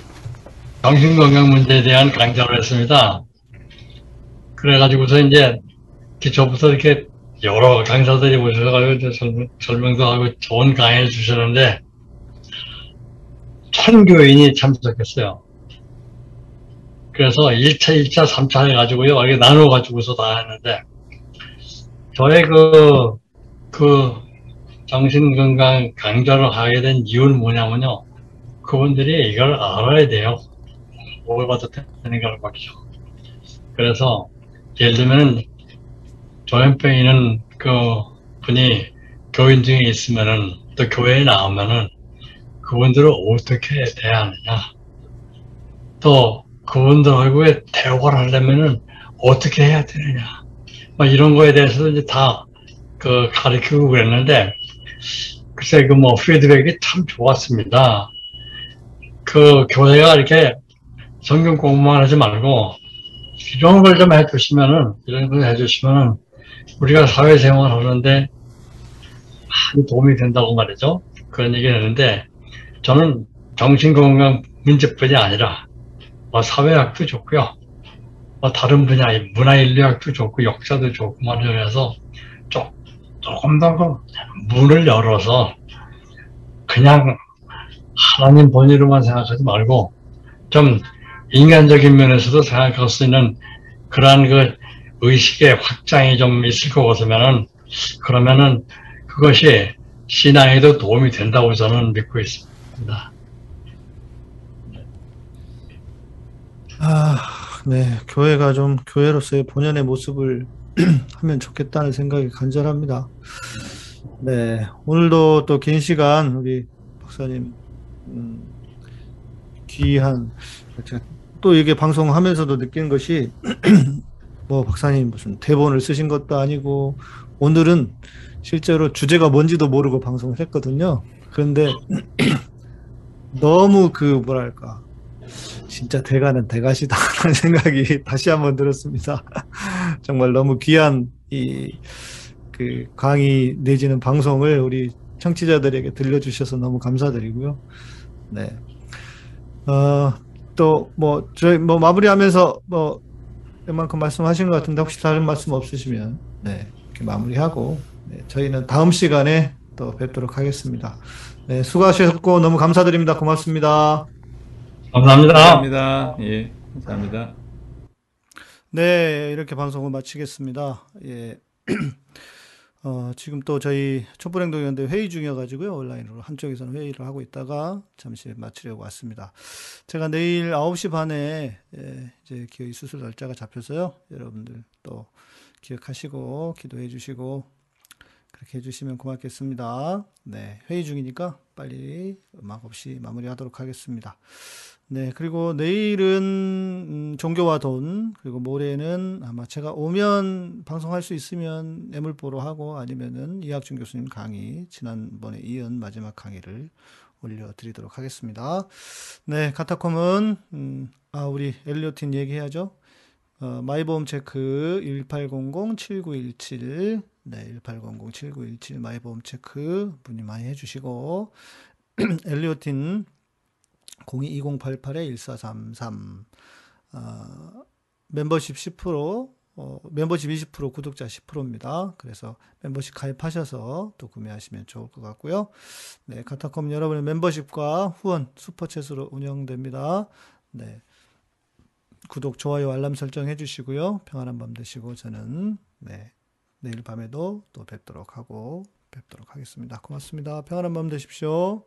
[SPEAKER 2] 정신건강 문제에 대한 강좌를 했습니다. 그래가지고서 이제 기초부터 이렇게 여러 강사들이 오셔가지고 이제 설명, 설명도 하고 좋은 강의를 주셨는데 천 교인이 참석했어요. 그래서 1차, 2차, 3차 해가지고요. 이렇게 나눠가지고서 다 했는데, 저의 그, 그, 정신건강 강좌를 하게 된 이유는 뭐냐면요. 그분들이 이걸 알아야 돼요. 되는 걸 말이죠. 그래서, 예를 들면, 조현병이는 그 분이 교인 중에 있으면은, 또 교회에 나오면은, 그분들을 어떻게 대하느냐. 또, 그분들하고 대화를 하려면은 어떻게 해야 되느냐. 막 이런 거에 대해서도 이제 다 그 가르치고 그랬는데, 글쎄 그 뭐 피드백이 참 좋았습니다. 그 교회가 이렇게 성경 공부만 하지 말고, 이런 걸 좀 해주시면은, 이런 걸 해주시면은, 우리가 사회생활 하는데 많이 도움이 된다고 말이죠. 그런 얘기를 했는데, 저는 정신건강 문제뿐이 아니라 뭐 사회학도 좋고요. 뭐 다른 분야의 문화인류학도 좋고 역사도 좋고 말이라서 조- 조금 더그 문을 열어서 그냥 하나님 본의로만 생각하지 말고 좀 인간적인 면에서도 생각할 수 있는 그러한 그 의식의 확장이 좀 있을 것 같으면은 그러면은 그것이 신앙에도 도움이 된다고 저는 믿고 있습니다.
[SPEAKER 1] 아, 네. 교회가 좀 교회로서의 본연의 모습을 하면 좋겠다는 생각이 간절합니다. 네. 오늘도 또 긴 시간 우리 박사님, 음, 귀한, 또 이게 방송하면서도 느끼는 것이 뭐 박사님 무슨 대본을 쓰신 것도 아니고 오늘은 실제로 주제가 뭔지도 모르고 방송을 했거든요. 그런데 너무 그 뭐랄까 진짜 대가는 대가시다라는 생각이 다시 한번 들었습니다. 정말 너무 귀한 이 그 강의 내지는 방송을 우리 청취자들에게 들려주셔서 너무 감사드리고요. 네. 어, 또 뭐 저희 뭐 마무리하면서 뭐 웬만큼 말씀하신 것 같은데 혹시 다른 말씀 없으시면 네 이렇게 마무리하고 네, 저희는 다음 시간에 또 뵙도록 하겠습니다. 네 수고하셨고 너무 감사드립니다. 고맙습니다.
[SPEAKER 2] 감사합니다.
[SPEAKER 3] 감사합니다. 예, 감사합니다.
[SPEAKER 1] 네, 이렇게 방송을 마치겠습니다. 예. 어, 지금 또 저희 촛불행동위원회 회의 중이어가지고요. 온라인으로 한쪽에서는 회의를 하고 있다가 잠시 마치려고 왔습니다. 제가 내일 9시 반에 예, 이제 기어이 수술 날짜가 잡혀서요. 여러분들 또 기억하시고 기도해 주시고 그렇게 해주시면 고맙겠습니다. 네, 회의 중이니까 빨리 음악 없이 마무리하도록 하겠습니다. 네, 그리고 내일은 음, 종교와 돈, 그리고 모레는 아마 제가 오면 방송할 수 있으면 애물보로 하고 아니면은 이학준 교수님 강의, 지난번에 이은 마지막 강의를 올려드리도록 하겠습니다. 네, 카타콤은, 음, 아, 우리 엘리오틴 얘기해야죠. 어, 마이보험 체크 1800-7917, 네, 1800-7917 마이보험 체크 문의 많이 해주시고, 엘리오틴 022088-1433 어, 멤버십 10% 어, 멤버십 20% 구독자 10%입니다. 그래서 멤버십 가입하셔서 또 구매하시면 좋을 것 같고요. 네, 카타콤 여러분의 멤버십과 후원 슈퍼챗으로 운영됩니다. 네. 구독, 좋아요, 알람 설정 해주시고요. 평안한 밤 되시고 저는 네, 내일 밤에도 또 뵙도록 하고 뵙도록 하겠습니다. 고맙습니다. 평안한 밤 되십시오.